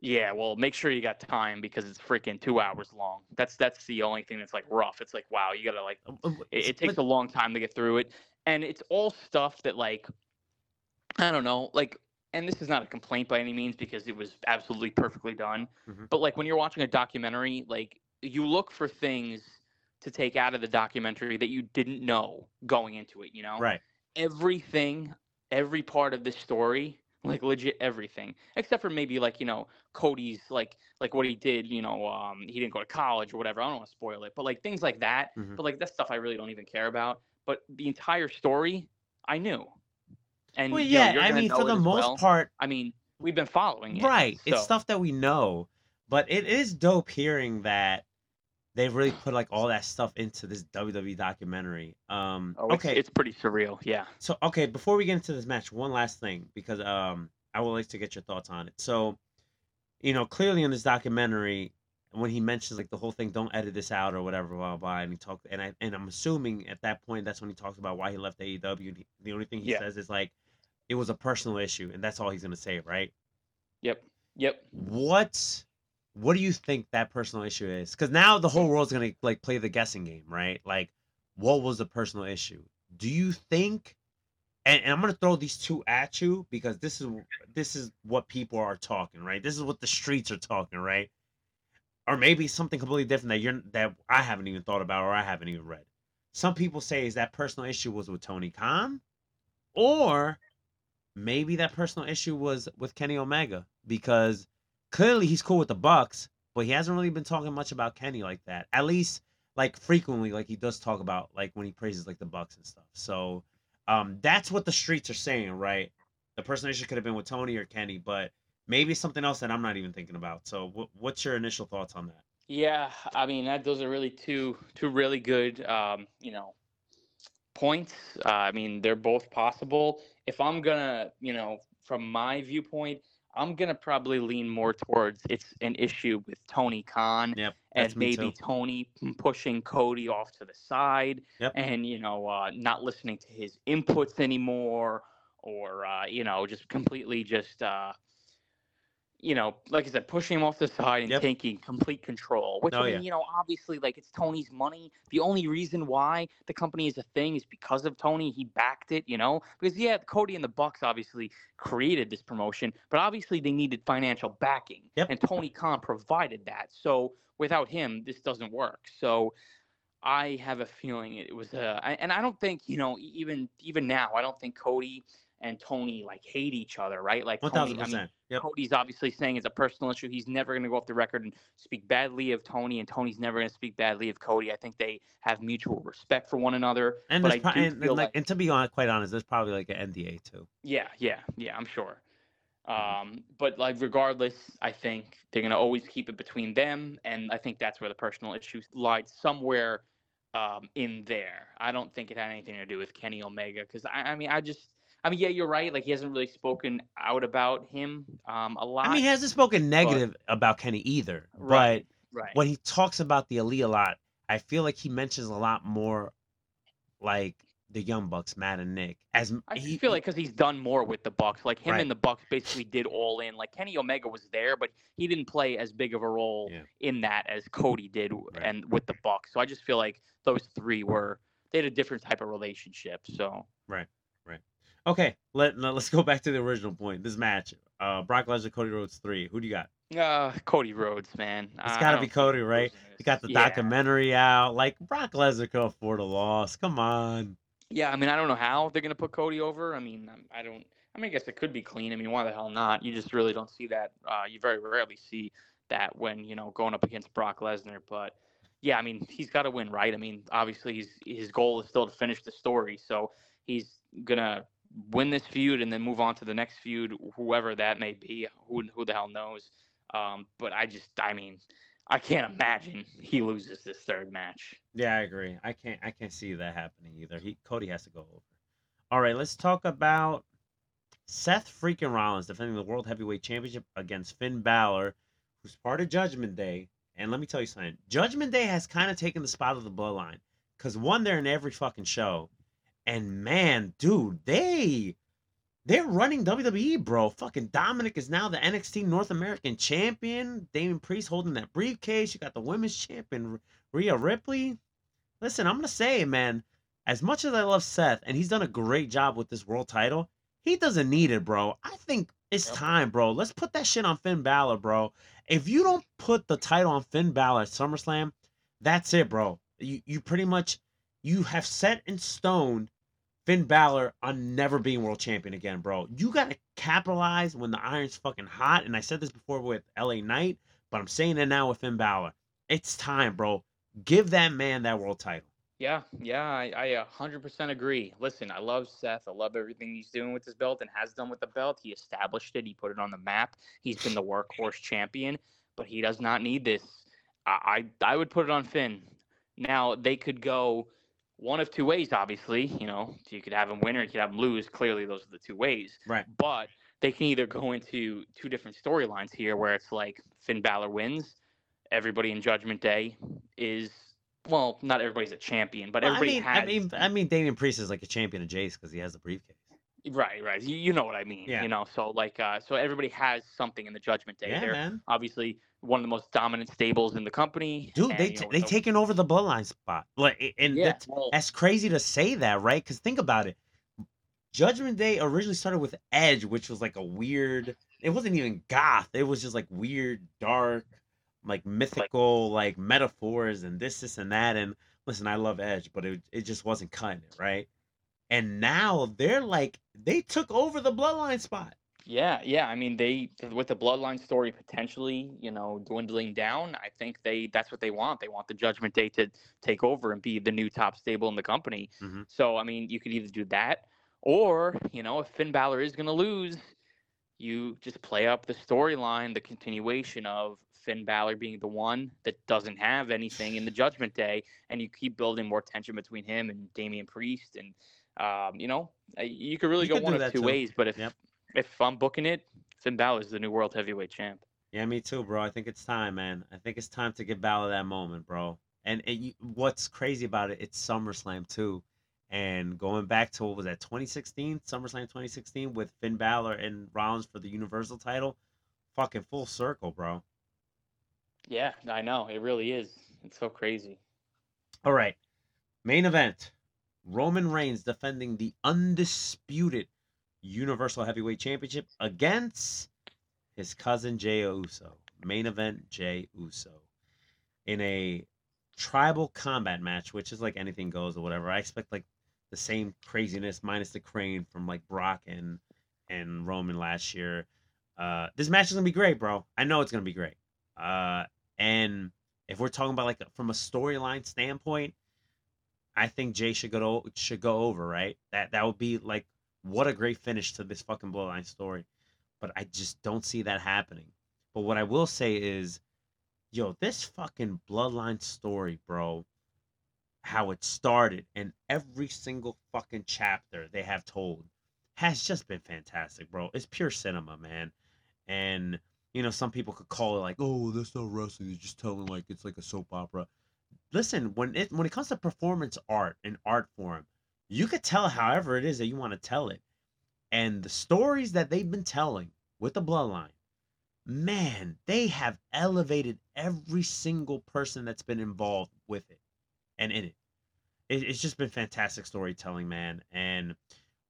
Yeah, well, make sure you got time because it's freaking two hours long. That's that's the only thing that's like rough. It's like wow, you gotta like Um, um, it, it takes a long time to get through it, and it's all stuff that like I don't know, like, and this is not a complaint by any means because it was absolutely perfectly done. Mhm. But like when you're watching a documentary, like you look for things to take out of the documentary that you didn't know going into it. You know, right. everything, every part of the story, like legit everything, except for maybe like you know Cody's like like what he did. You know, um, he didn't go to college or whatever. I don't want to spoil it, but like things like that. Mhm. But like that stuff, I really don't even care about. But the entire story, I knew. And Well, you know, yeah, I mean, for the most well. part, I mean, we've been following it. right. It's stuff that we know, but it is dope hearing that they really put like all that stuff into this WWE documentary. Um, Oh, it's, okay, it's pretty surreal. Yeah. so okay, before we get into this match, one last thing because um, I would like to get your thoughts on it. So, you know, clearly in this documentary, when he mentions like the whole thing, don't edit this out or whatever, blah blah, blah and he talked, and I and I'm assuming at that point that's when he talks about why he left AEW. and he- The only thing he Yeah. says is like, it was a personal issue, and that's all he's gonna say, right? Yep. Yep. what what do you think that personal issue is because now the whole world's gonna like play the guessing game right like what was the personal issue do you think and, and i'm gonna throw these two at you because this is this is what people are talking right this is what the streets are talking right or maybe something completely different that you're that i haven't even thought about or i haven't even read some people say is that personal issue was with tony khan or maybe that personal issue was with kenny omega because clearly he's cool with the Bucks, but he hasn't really been talking much about Kenny like that. At least like frequently, like he does talk about like when he praises like the Bucks and stuff. So um that's what the streets are saying, right? The person issue could have been with Tony or Kenny, but maybe something else that I'm not even thinking about. So what what's your initial thoughts on that? Yeah, I mean that those are really two two really good um, you know points. Uh, I mean they're both possible. If I'm gonna you know from my viewpoint, I'm gonna probably lean more towards it's an issue with Tony Khan Yep, and maybe. Tony pushing Cody off to the side Yep. and you know uh, not listening to his inputs anymore or uh, you know just completely just uh, you know like I said pushing him off the side and Yep. taking complete control which Oh, I mean yeah. you know obviously like it's Tony's money the only reason why the company is a thing is because of Tony he backed it you know because yeah Cody and the Bucks obviously created this promotion but obviously they needed financial backing Yep. and Tony Khan provided that so without him this doesn't work so I have a feeling it was uh, I- and I don't think you know even even now I don't think Cody and Tony like hate each other, right? Like One Tony, thousand I mean. Yep. Cody's obviously saying it's a personal issue. He's never going to go off the record and speak badly of Tony, and Tony's never going to speak badly of Cody. I think they have mutual respect for one another. And, pro- and, and, like, like- and to be honest, quite honest, there's probably like an NDA too. Yeah, yeah, yeah. I'm sure. Mm-hmm. Um, but like regardless, I think they're gonna always keep it between them, and I think that's where the personal issues lied somewhere um, in there. I don't think it had anything to do with Kenny Omega because I, I mean, I just, I mean, yeah, you're right. Like he hasn't really spoken out about him um, a lot. I mean, he hasn't spoken negative about Kenny either, Right, but right. when he talks about the elite a lot, I feel like he mentions a lot more like the Young Bucks, Matt and Nick. As I he, feel like because he's done more with the Bucks, like him Right. and the Bucks basically did all in. Like Kenny Omega was there, but he didn't play as big of a role Yeah. in that as Cody did Right. and with the Bucks. So I just feel like those three were they had a different type of relationship. So okay, let, let us go back to the original point. This match, uh, Brock Lesnar, Cody Rhodes three. Who do you got? uh, Cody Rhodes, man, It's got to be Cody, right? You got the Yeah. documentary out. Like Brock Lesnar could afford a loss. Come on. Yeah, I mean, I don't know how they're gonna put Cody over. I mean, I'm- I don't. I mean, I guess it could be clean. I mean, why the hell not? You just really don't see that. Uh, you very rarely see that when you know going up against Brock Lesnar. But yeah, I mean, he's got to win, right? I mean, obviously, he's, his goal is still to finish the story, so he's gonna win this feud and then move on to the next feud, whoever that may be. Who who the hell knows? Um, but I just, I mean, I can't imagine he loses this third match. Yeah, I agree. I can't. I can't see that happening either. He Cody has to go over. All right, let's talk about Seth freaking Rollins defending the World Heavyweight Championship against Finn Balor, who's part of Judgment Day. And let me tell you something. Judgment Day has kind of taken the spot of the Bloodline because one, they're in every fucking show, and man, dude, they they're running WWE, bro. Fucking Dominic is now the NXT North American champion. Damian Priest holding that briefcase. You got the women's champion Rhea Ripley. Listen, I'm gonna say, man, as much as I love Seth, and he's done a great job with this world title, he doesn't need it, bro. I think it's time, bro. Let's put that shit on Finn Balor, bro. If you don't put the title on Finn Balor at SummerSlam, that's it, bro. You you pretty much you have set in stone Finn Balor on never being world champion again, bro. You gotta capitalize when the iron's fucking hot. And I said this before with LA Knight, but I'm saying it now with Finn Balor. It's time, bro. Give that man that world title. Yeah, yeah, I 100% agree. Listen, I love Seth. I love everything he's doing with his belt and has done with the belt. He established it. He put it on the map. He's been the workhorse champion, but he does not need this. I, I, I would put it on Finn. Now they could go one of two ways. Obviously, you know, so you could have him win or you could have him lose. Clearly, those are the two ways. Right. But they can either go into two different storylines here, where it's like Finn Balor wins, everybody in Judgment Day is well, not everybody's a champion, but Well, I everybody mean, has. I mean, I mean, Damian Priest is like a champion of Jace because he has the briefcase. right, right. You, you know what I mean. Yeah. You know, so like, uh, so everybody has something in the Judgment Day. Yeah, They're man. obviously one of the most dominant stables in the company. Dude, and, they you know, they so- taken over the bloodline spot. Like, and Yeah, that's, well, that's crazy to say that, right? Because think about it. Judgment Day originally started with Edge, which was like a weird. It wasn't even goth. It was just like weird, dark, like mythical, like metaphors and this, this, and that. And listen, I love Edge, but it it just wasn't cutting it, right? And now they're like they took over the bloodline spot. Yeah, yeah. I mean, they with the bloodline story potentially, you know, dwindling down. I think they that's what they want. They want the Judgment Day to take over and be the new top stable in the company. Mhm. So I mean, you could either do that, or you know, if Finn Balor is going to lose, you just play up the storyline, the continuation of Finn Balor being the one that doesn't have anything in the Judgment Day, and you keep building more tension between him and Damian Priest, and um, you know, you could really You go could one of two too. ways. But if Yep. If I'm booking it, Finn Balor is the new world heavyweight champ. Yeah, me too, bro. I think it's time, man. I think it's time to give Balor that moment, bro. And you- what's crazy about it, it's SummerSlam too. And going back to what was that, 2016? SummerSlam 2016 with Finn Balor and Rollins for the Universal title. Fucking full circle, bro. Yeah, I know it really is. It's so crazy. All right. Main event Roman Reigns defending the undisputed Universal Heavyweight Championship against his cousin Jey Uso. Main event Jey Uso. In a tribal combat match, which is like anything goes or whatever. I expect like the same craziness minus the crane from like Brock and and Roman last year. Uh this match is gonna be great, bro. I know it's gonna be great. Uh and if we're talking about like from a storyline standpoint, I think Jey should go to, should go over, right? That that would be like what a great finish to this fucking bloodline story. But I just don't see that happening. But what I will say is, yo, this fucking bloodline story, bro, how it started and every single fucking chapter they have told has just been fantastic, bro. It's pure cinema, man. And you know, some people could call it like, oh, that's not wrestling. It's just telling like it's like a soap opera. Listen, when it when it comes to performance art and art form, you could tell however it is that you want to tell it. And the stories that they've been telling with the bloodline, man, they have elevated every single person that's been involved with it and in it. it it's just been fantastic storytelling, man. And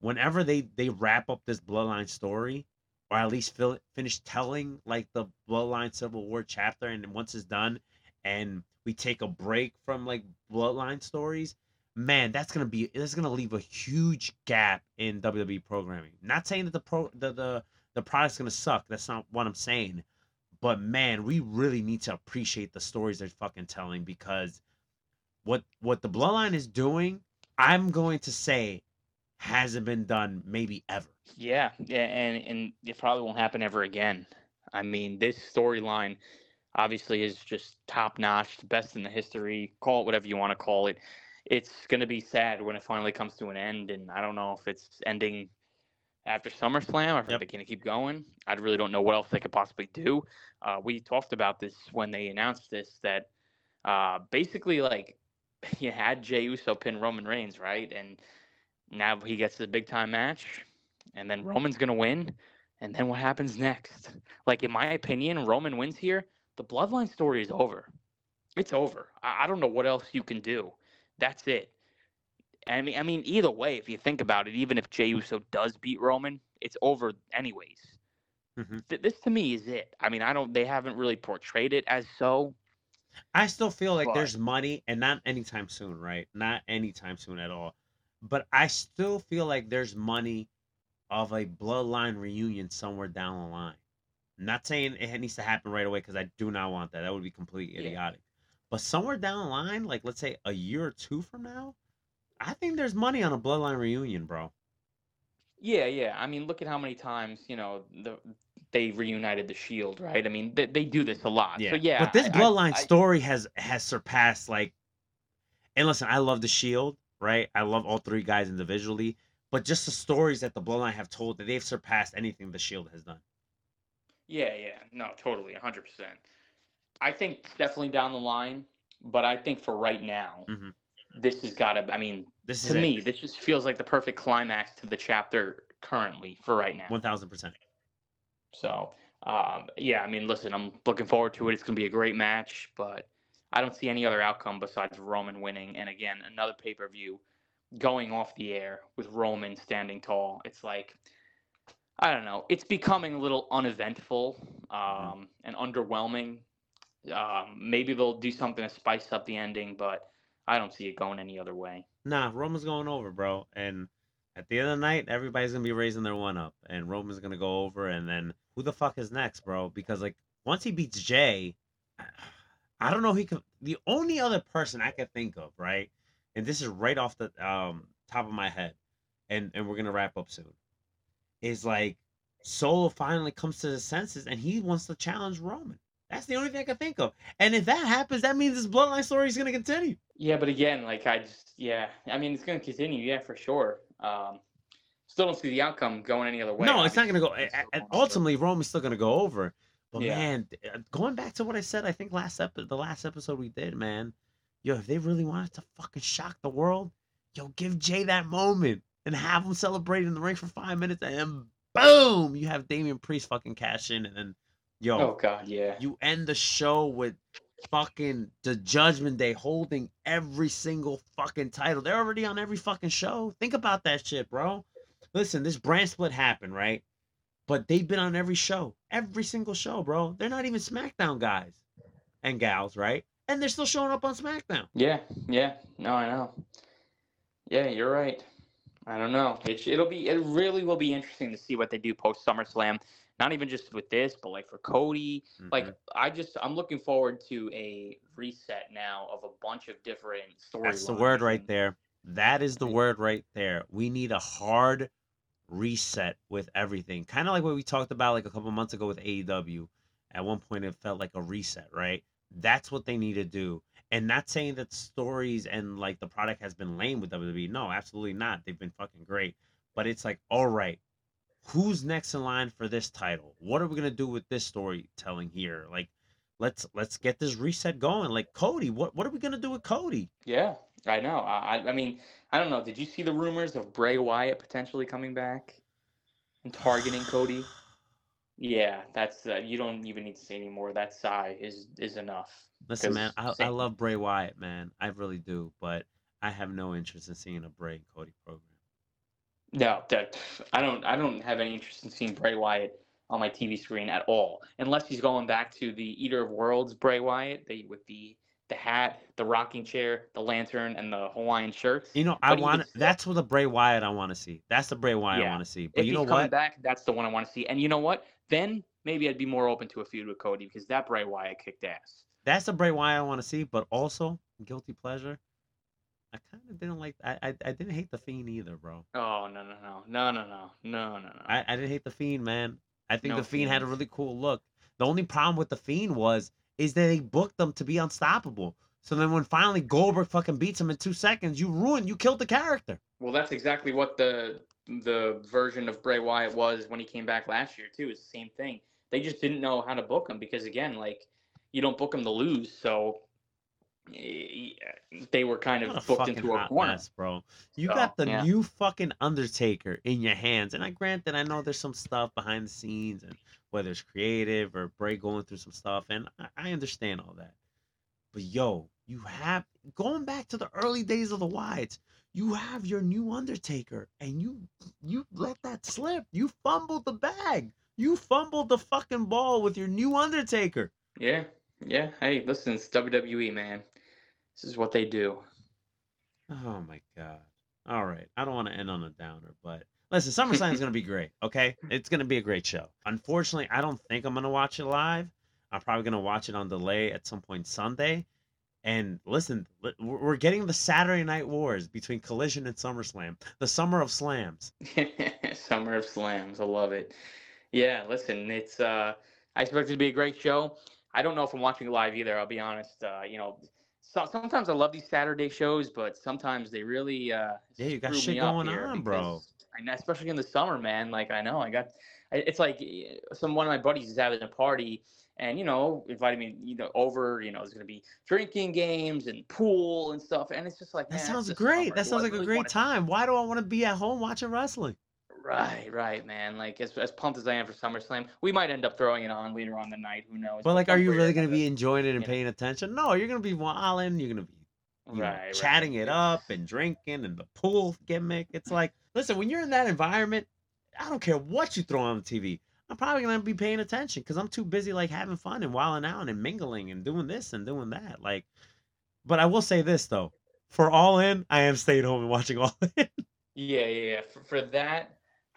whenever they they wrap up this bloodline story, or at least fill, finish telling like the bloodline civil war chapter, and once it's done, and we take a break from like bloodline stories, man, that's gonna be that's gonna leave a huge gap in WWE programming. Not saying that the pro the the the product's gonna suck. That's not what I'm saying. But man, we really need to appreciate the stories they're fucking telling because what what the bloodline is doing, I'm going to say hasn't been done maybe ever. Yeah, yeah, and and it probably won't happen ever again. I mean, this storyline obviously is just top notch, the best in the history. Call it whatever you want to call it. It's gonna be sad when it finally comes to an end, and I don't know if it's ending after SummerSlam or if Yep. they're gonna keep going. I really don't know what else they could possibly do. Uh, we talked about this when they announced this that uh, basically like [laughs] you had Jey Uso pin Roman Reigns, right? And now he gets the big time match. and then Roman's gonna win, and then what happens next? Like in my opinion, Roman wins here. The bloodline story is over. It's over. I, I don't know what else you can do. That's it. I mean, I mean, either way, if you think about it, even if Jey Uso does beat Roman, it's over anyways. Mhm. Th- this to me is it. I mean, I don't. They haven't really portrayed it as so. I still feel like But- there's money, and not anytime soon, right? Not anytime soon at all. But I still feel like there's money of a bloodline reunion somewhere down the line. I'm not saying it needs to happen right away because I do not want that. That would be completely Yeah. idiotic. But somewhere down the line, like let's say a year or two from now, I think there's money on a bloodline reunion, bro. Yeah, yeah. I mean, look at how many times you know the they reunited the Shield, right? I mean, they, they do this a lot. So yeah. But this I- I- bloodline I- story has has surpassed like and listen, I love the Shield, right? I love all three guys individually, but just the stories that the bloodline have told that they've surpassed anything the Shield has done. Yeah, yeah. No, totally, hundred percent. I think definitely down the line, but I think for right now, Mhm. this has got to. I mean, This is to it. me, this just feels like the perfect climax to the chapter currently for right now. one thousand percent. So, um, yeah, I mean, listen, I'm looking forward to it. It's going to be a great match, but I don't see any other outcome besides Roman winning. And again, another pay per view going off the air with Roman standing tall. It's like, I don't know. It's becoming a little uneventful um, and underwhelming. Um, maybe they'll do something to spice up the ending, but I don't see it going any other way. Nah, Roman's going over, bro. And at the end of the night, everybody's gonna be raising their one up, and Roman's gonna go over, and then who the fuck is next, bro? Because like once he beats Jey, I don't know he could. The only other person I could think of, right? And this is right off the um top of my head, and and we're gonna wrap up soon. Is like Solo finally comes to his senses, and he wants to challenge Roman. That's the only thing I can think of. And if that happens, that means this bloodline story is gonna continue. Yeah, but again, like I just, yeah, I mean, it's going to continue, yeah, for sure. Um, still don't see the outcome going any other way. No, it's not going to go. obviously. It's a- still a- going. Ultimately, Roman's still going to go over. But Yeah. man, uh, going back to what I said, I think last episode, the last episode we did, man, yo, if they really wanted to fucking shock the world, yo, give Jey that moment and have him celebrate in the ring for five minutes, and then boom, you have Damian Priest fucking cash in, and then yo, Oh God, yeah. you end the show with fucking the Judgment Day holding every single fucking title. They're already on every fucking show. Think about that shit, bro. Listen, this brand split happened, right? But they've been on every show, every single show, bro. They're not even SmackDown guys and gals, right? And they're still showing up on SmackDown. Yeah, yeah. No, I know. Yeah, you're right. I don't know. It, it'll be. It really will be interesting to see what they do post SummerSlam. Not even just with this, but like for Cody. Like Mhm. I just, I'm looking forward to a reset now of a bunch of different stories. that's the word right there. That is the word right there. We need a hard reset with everything. Kind of like what we talked about like a couple months ago with AEW. At one point, it felt like a reset, right? That's what they need to do. And not saying that stories and like the product has been lame with WWE. No, absolutely not. They've been fucking great. But it's like, all right, who's next in line for this title? What are we gonna do with this storytelling here? Like, let's let's get this reset going. Like Cody, what what are we gonna do with Cody? Yeah, I know. I, I- mean, I don't know. Did you see the rumors of Bray Wyatt potentially coming back and targeting [sighs] Cody? Yeah, that's uh, you don't even need to say anymore. That sigh is is enough. Listen, man, I, I love Bray Wyatt, man. I really do, but I have no interest in seeing a Bray and Cody program. No, that I don't. I don't have any interest in seeing Bray Wyatt on my TV screen at all, unless he's going back to the Eater of Worlds Bray Wyatt, the, with the the hat, the rocking chair, the lantern, and the Hawaiian shirt. You know, I want that's what the Bray Wyatt I want to see. That's the Bray Wyatt I want to see. But you know what? if you he's know coming what? back, that's the one I want to see. And you know what? Then maybe I'd be more open to a feud with Cody because that Bray Wyatt kicked ass. That's the Bray Wyatt I want to see. But also, guilty pleasure. I kind of didn't like. I, I I didn't hate the Fiend either, bro. Oh no no no no no no no no no. I, I didn't hate the Fiend, man. I think No the Fiend had a really cool look. The only problem with the Fiend was is that they booked them to be unstoppable. So then when finally Goldberg fucking beats him in two seconds, you ruined, you killed the character. Well, that's exactly what the the version of Bray Wyatt was when he came back last year too. It's the same thing. They just didn't know how to book him because again, like you don't book him to lose, so they were kind of booked into a corner. mess, bro. You So, got the yeah. new fucking Undertaker in your hands, and I grant that I know there's some stuff behind the scenes, and whether it's creative or Bray going through some stuff, and I, I understand all that. But yo, you have going back to the early days of the Wyatts. You have your new Undertaker, and you you let that slip. You fumbled the bag. You fumbled the fucking ball with your new Undertaker. Yeah, yeah. Hey, listen, it's WWE, man. This is what they do. Oh my god. All right. I don't want to end on a downer, but listen, SummerSlam is going to be great. Okay, it's going to be a great show. Unfortunately, I don't think I'm going to watch it live. I'm probably going to watch it on delay at some point Sunday. And listen, we're getting the Saturday Night Wars between Collision and SummerSlam, the Summer of Slams. [laughs] Summer of Slams. I love it. Yeah, listen, it's uh I expect it to be a great show. I don't know if I'm watching it live either, I'll be honest. Uh, you know, so, sometimes I love these Saturday shows, but sometimes they really uh Yeah, you got shit going on, bro. know, especially in the summer, man. Like I know I got it's like eh, some one of my buddies is having a party and you know invited me you know over you know there's gonna be drinking games and pool and stuff and it's just like That man, sounds great. That sounds like a great time. Why do I want to be at home watching wrestling? Right, right, man. Like as as pumped as I am for SummerSlam, we might end up throwing it on later on the night. Who knows? But like, are you really going to be enjoying it and paying attention? No, you're going to be wilding. You're going to be you know, right, right. chatting it up and drinking and the pool gimmick. It's like, listen, when you're in that environment, I don't care what you throw on the TV. I'm probably gonna be paying attention because I'm too busy like having fun and wilding out and mingling and doing this and doing that. Like, but I will say this though, for All In, I am staying home and watching All In. Yeah, yeah, yeah. For, for that,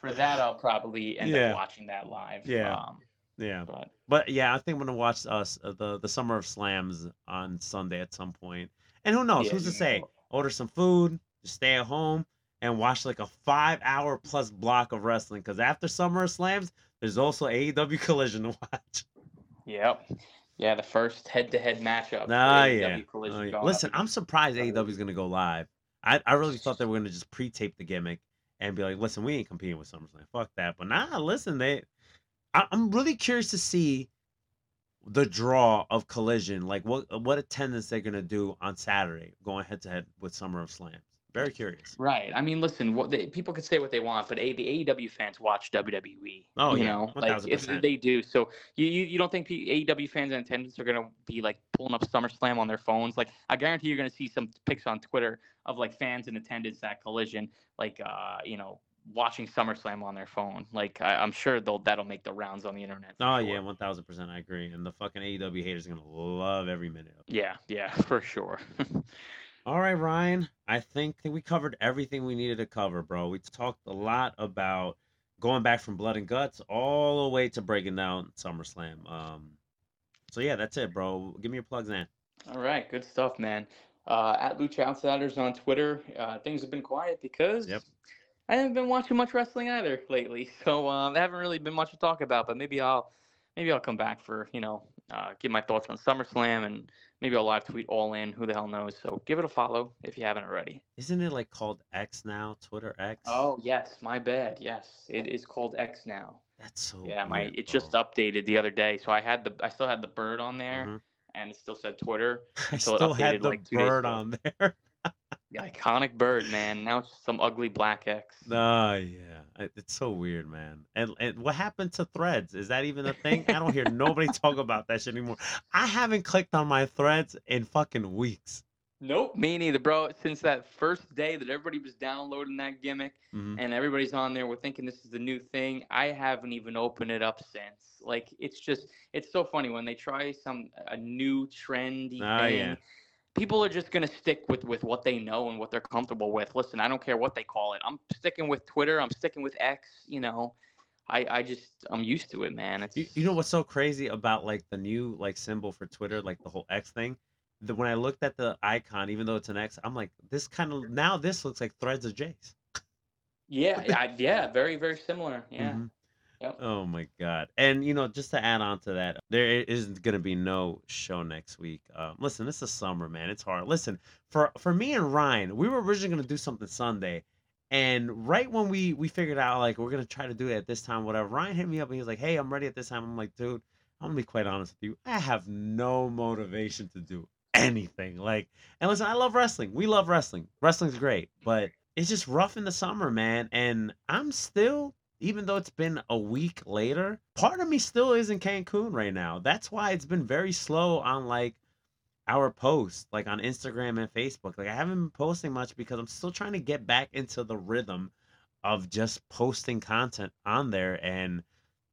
for that, I'll probably end Yeah. up watching that live. Yeah. Um, yeah, but but yeah, I think I'm gonna watch us uh, the the Summer of Slams on Sunday at some point. And who knows? Yeah, Who's to say? know. Order some food, just stay at home, and watch like a five hour plus block of wrestling. Because after Summer of Slams, there's also AEW [laughs] Collision to watch. Yep. Yeah, the first head-to-head matchup. for Ah, AEW yeah. Collision Oh, yeah. Listen, I'm surprised AEW is gonna go live. I, I really thought they were gonna just pre-tape the gimmick and be like, listen, we ain't competing with SummerSlam. Fuck that. But nah, listen, they. I, I'm really curious to see the draw of Collision, like what what attendance they're gonna do on Saturday, going head to head with Summer of Slams. Very curious. Right. I mean, listen. What they, people can say what they want, but a, the AEW fans watch WWE. Oh, you yeah, know, like if 1000%. they do. So you, you you don't think P- AEW fans in attendance are gonna be like pulling up SummerSlam on their phones? Like I guarantee you're gonna see some pics on Twitter of like fans in attendance at Collision, like uh you know watching SummerSlam on their phone. Like I, I'm sure they'll that'll make the rounds on the internet. Oh sure. yeah, one thousand percent. I agree. And the fucking AEW haters are gonna love every minute of it. Yeah, yeah, for sure. [laughs] All right, Ryan. I think that we covered everything we needed to cover, bro. We talked a lot about going back from Blood and Guts all the way to breaking down SummerSlam. Um, so yeah, that's it, bro. Give me your plugs, in. All right, good stuff, man. Uh, at Lucha Outsiders on Twitter, uh, things have been quiet because Yep. I haven't been watching much wrestling either lately. [laughs] So um, there haven't really been much to talk about. But maybe I'll maybe I'll come back for you know uh, give my thoughts on SummerSlam and maybe I'll live tweet All In. Who the hell knows? So give it a follow if you haven't already. Isn't it like called X now? Twitter X? Oh yes, my bad. Yes, it is called X now. that's so. Yeah, my weird, it just updated the other day, so I had the I still had the bird on there, Mhm. and it still said Twitter. [laughs] I still had the like, bird on [laughs] there. The iconic bird, man. Now it's just some ugly black X. Oh yeah, it's so weird, man. And and what happened to Threads? Is that even a thing? I don't hear nobody [laughs] talk about that shit anymore. I haven't clicked on my Threads in fucking weeks. Nope, me neither, bro. Since that first day that everybody was downloading that gimmick Mhm. and everybody's on there, we're thinking this is the new thing. I haven't even opened it up since. Like it's just, it's so funny when they try some a new trendy Ah, thing. yeah. People are just gonna stick with with what they know and what they're comfortable with. Listen, I don't care what they call it. I'm sticking with Twitter. I'm sticking with X. You know, I I just I'm used to it, man. It's You, you know what's so crazy about like the new like symbol for Twitter, like the whole X thing? The, when I looked at the icon, even though it's an X, I'm like, this kind of now this looks like Threads of Jace. yeah, [laughs] I, yeah, very very similar. Yeah. Mhm. Yep. Oh my god! And you know, just to add on to that, there i- isn't gonna be no show next week. Um, listen, it's a summer, man. It's hard. Listen, for for me and Ryan, we were originally gonna do something Sunday, and right when we we figured out like we're gonna try to do it at this time, whatever. Ryan hit me up and he was like, "Hey, I'm ready at this time." I'm like, "Dude, I'm gonna be quite honest with you. I have no motivation to do anything. Like, and listen, I love wrestling. We love wrestling. Wrestling's great, but it's just rough in the summer, man. And I'm still, even though it's been a week later, part of me still is in Cancun right now. That's why it's been very slow on like our posts, like on Instagram and Facebook. Like I haven't been posting much because I'm still trying to get back into the rhythm of just posting content on there and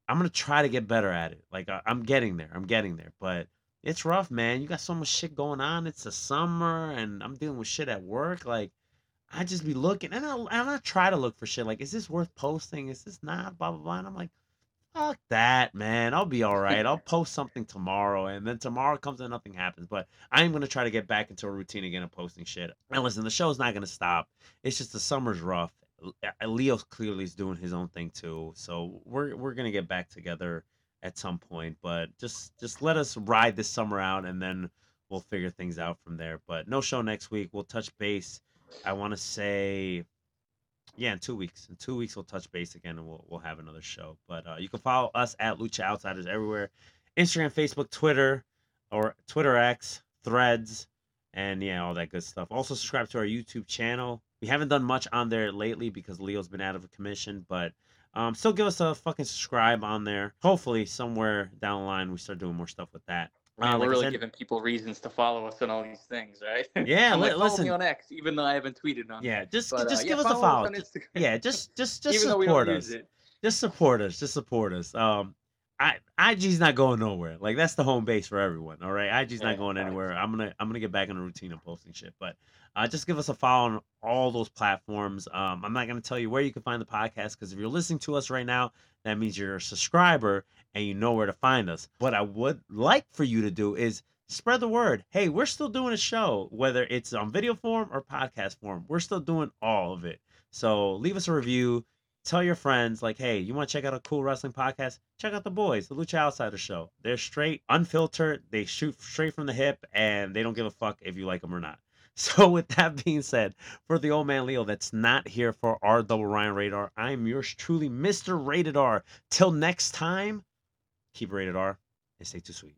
I'm gonna try to get better at it. Like I- I'm getting there. I'm getting there. But it's rough, man. You got so much shit going on. It's the summer and I'm dealing with shit at work. Like I just be looking and I and I try to look for shit. Like, is this worth posting? Is this not? Blah blah blah. And I'm like, fuck that, man. I'll be all right. I'll post something tomorrow, and then tomorrow comes and nothing happens. But I'm gonna try to get back into a routine again of posting shit. And listen, the show's not gonna stop. It's just the summer's rough. Uh, Leo clearly is doing his own thing too, so we're we're gonna get back together at some point. But just just let us ride this summer out, and then we'll figure things out from there. But no show next week. We'll touch base. I want to say yeah, in two weeks. In two weeks, we'll touch base again and we'll, we'll have another show. But uh, you can follow us at Lucha Outsiders everywhere Instagram, Facebook, Twitter, or Twitter X, Threads, and yeah, all that good stuff. Also, subscribe to our YouTube channel. We haven't done much on there lately because Leo's been out of commission, but um, still give us a fucking subscribe on there. Hopefully, somewhere down the line, we start doing more stuff with that. Man, Uh, we're really said- giving people reasons to follow us on all these things, right? [laughs] Yeah, like, follow listen. me on X, even though I haven't tweeted on. yeah, just But, uh, just yeah, give us a follow Just- yeah, just just [laughs] just support us. just support us. Just support us. Um, I IG's not going nowhere. Like that's the home base for everyone. All right, IG's Yeah, not going anywhere. I'm gonna I'm gonna get back in the routine of posting shit. But uh, just give us a follow on all those platforms. Um, I'm not gonna tell you where you can find the podcast because if you're listening to us right now, that means you're a subscriber and you know where to find us. What I would like for you to do is spread the word. Hey, we're still doing a show, whether it's on video form or podcast form. We're still doing all of it. So leave us a review tell your friends like hey you want to check out a cool wrestling podcast check out the boys the lucha outsider show they're straight unfiltered they shoot straight from the hip and they don't give a fuck if you like them or not [laughs] so with that being said for the old man leo that's not here for our double ryan radar i'm yours truly mr rated r till next time keep it rated r and stay too sweet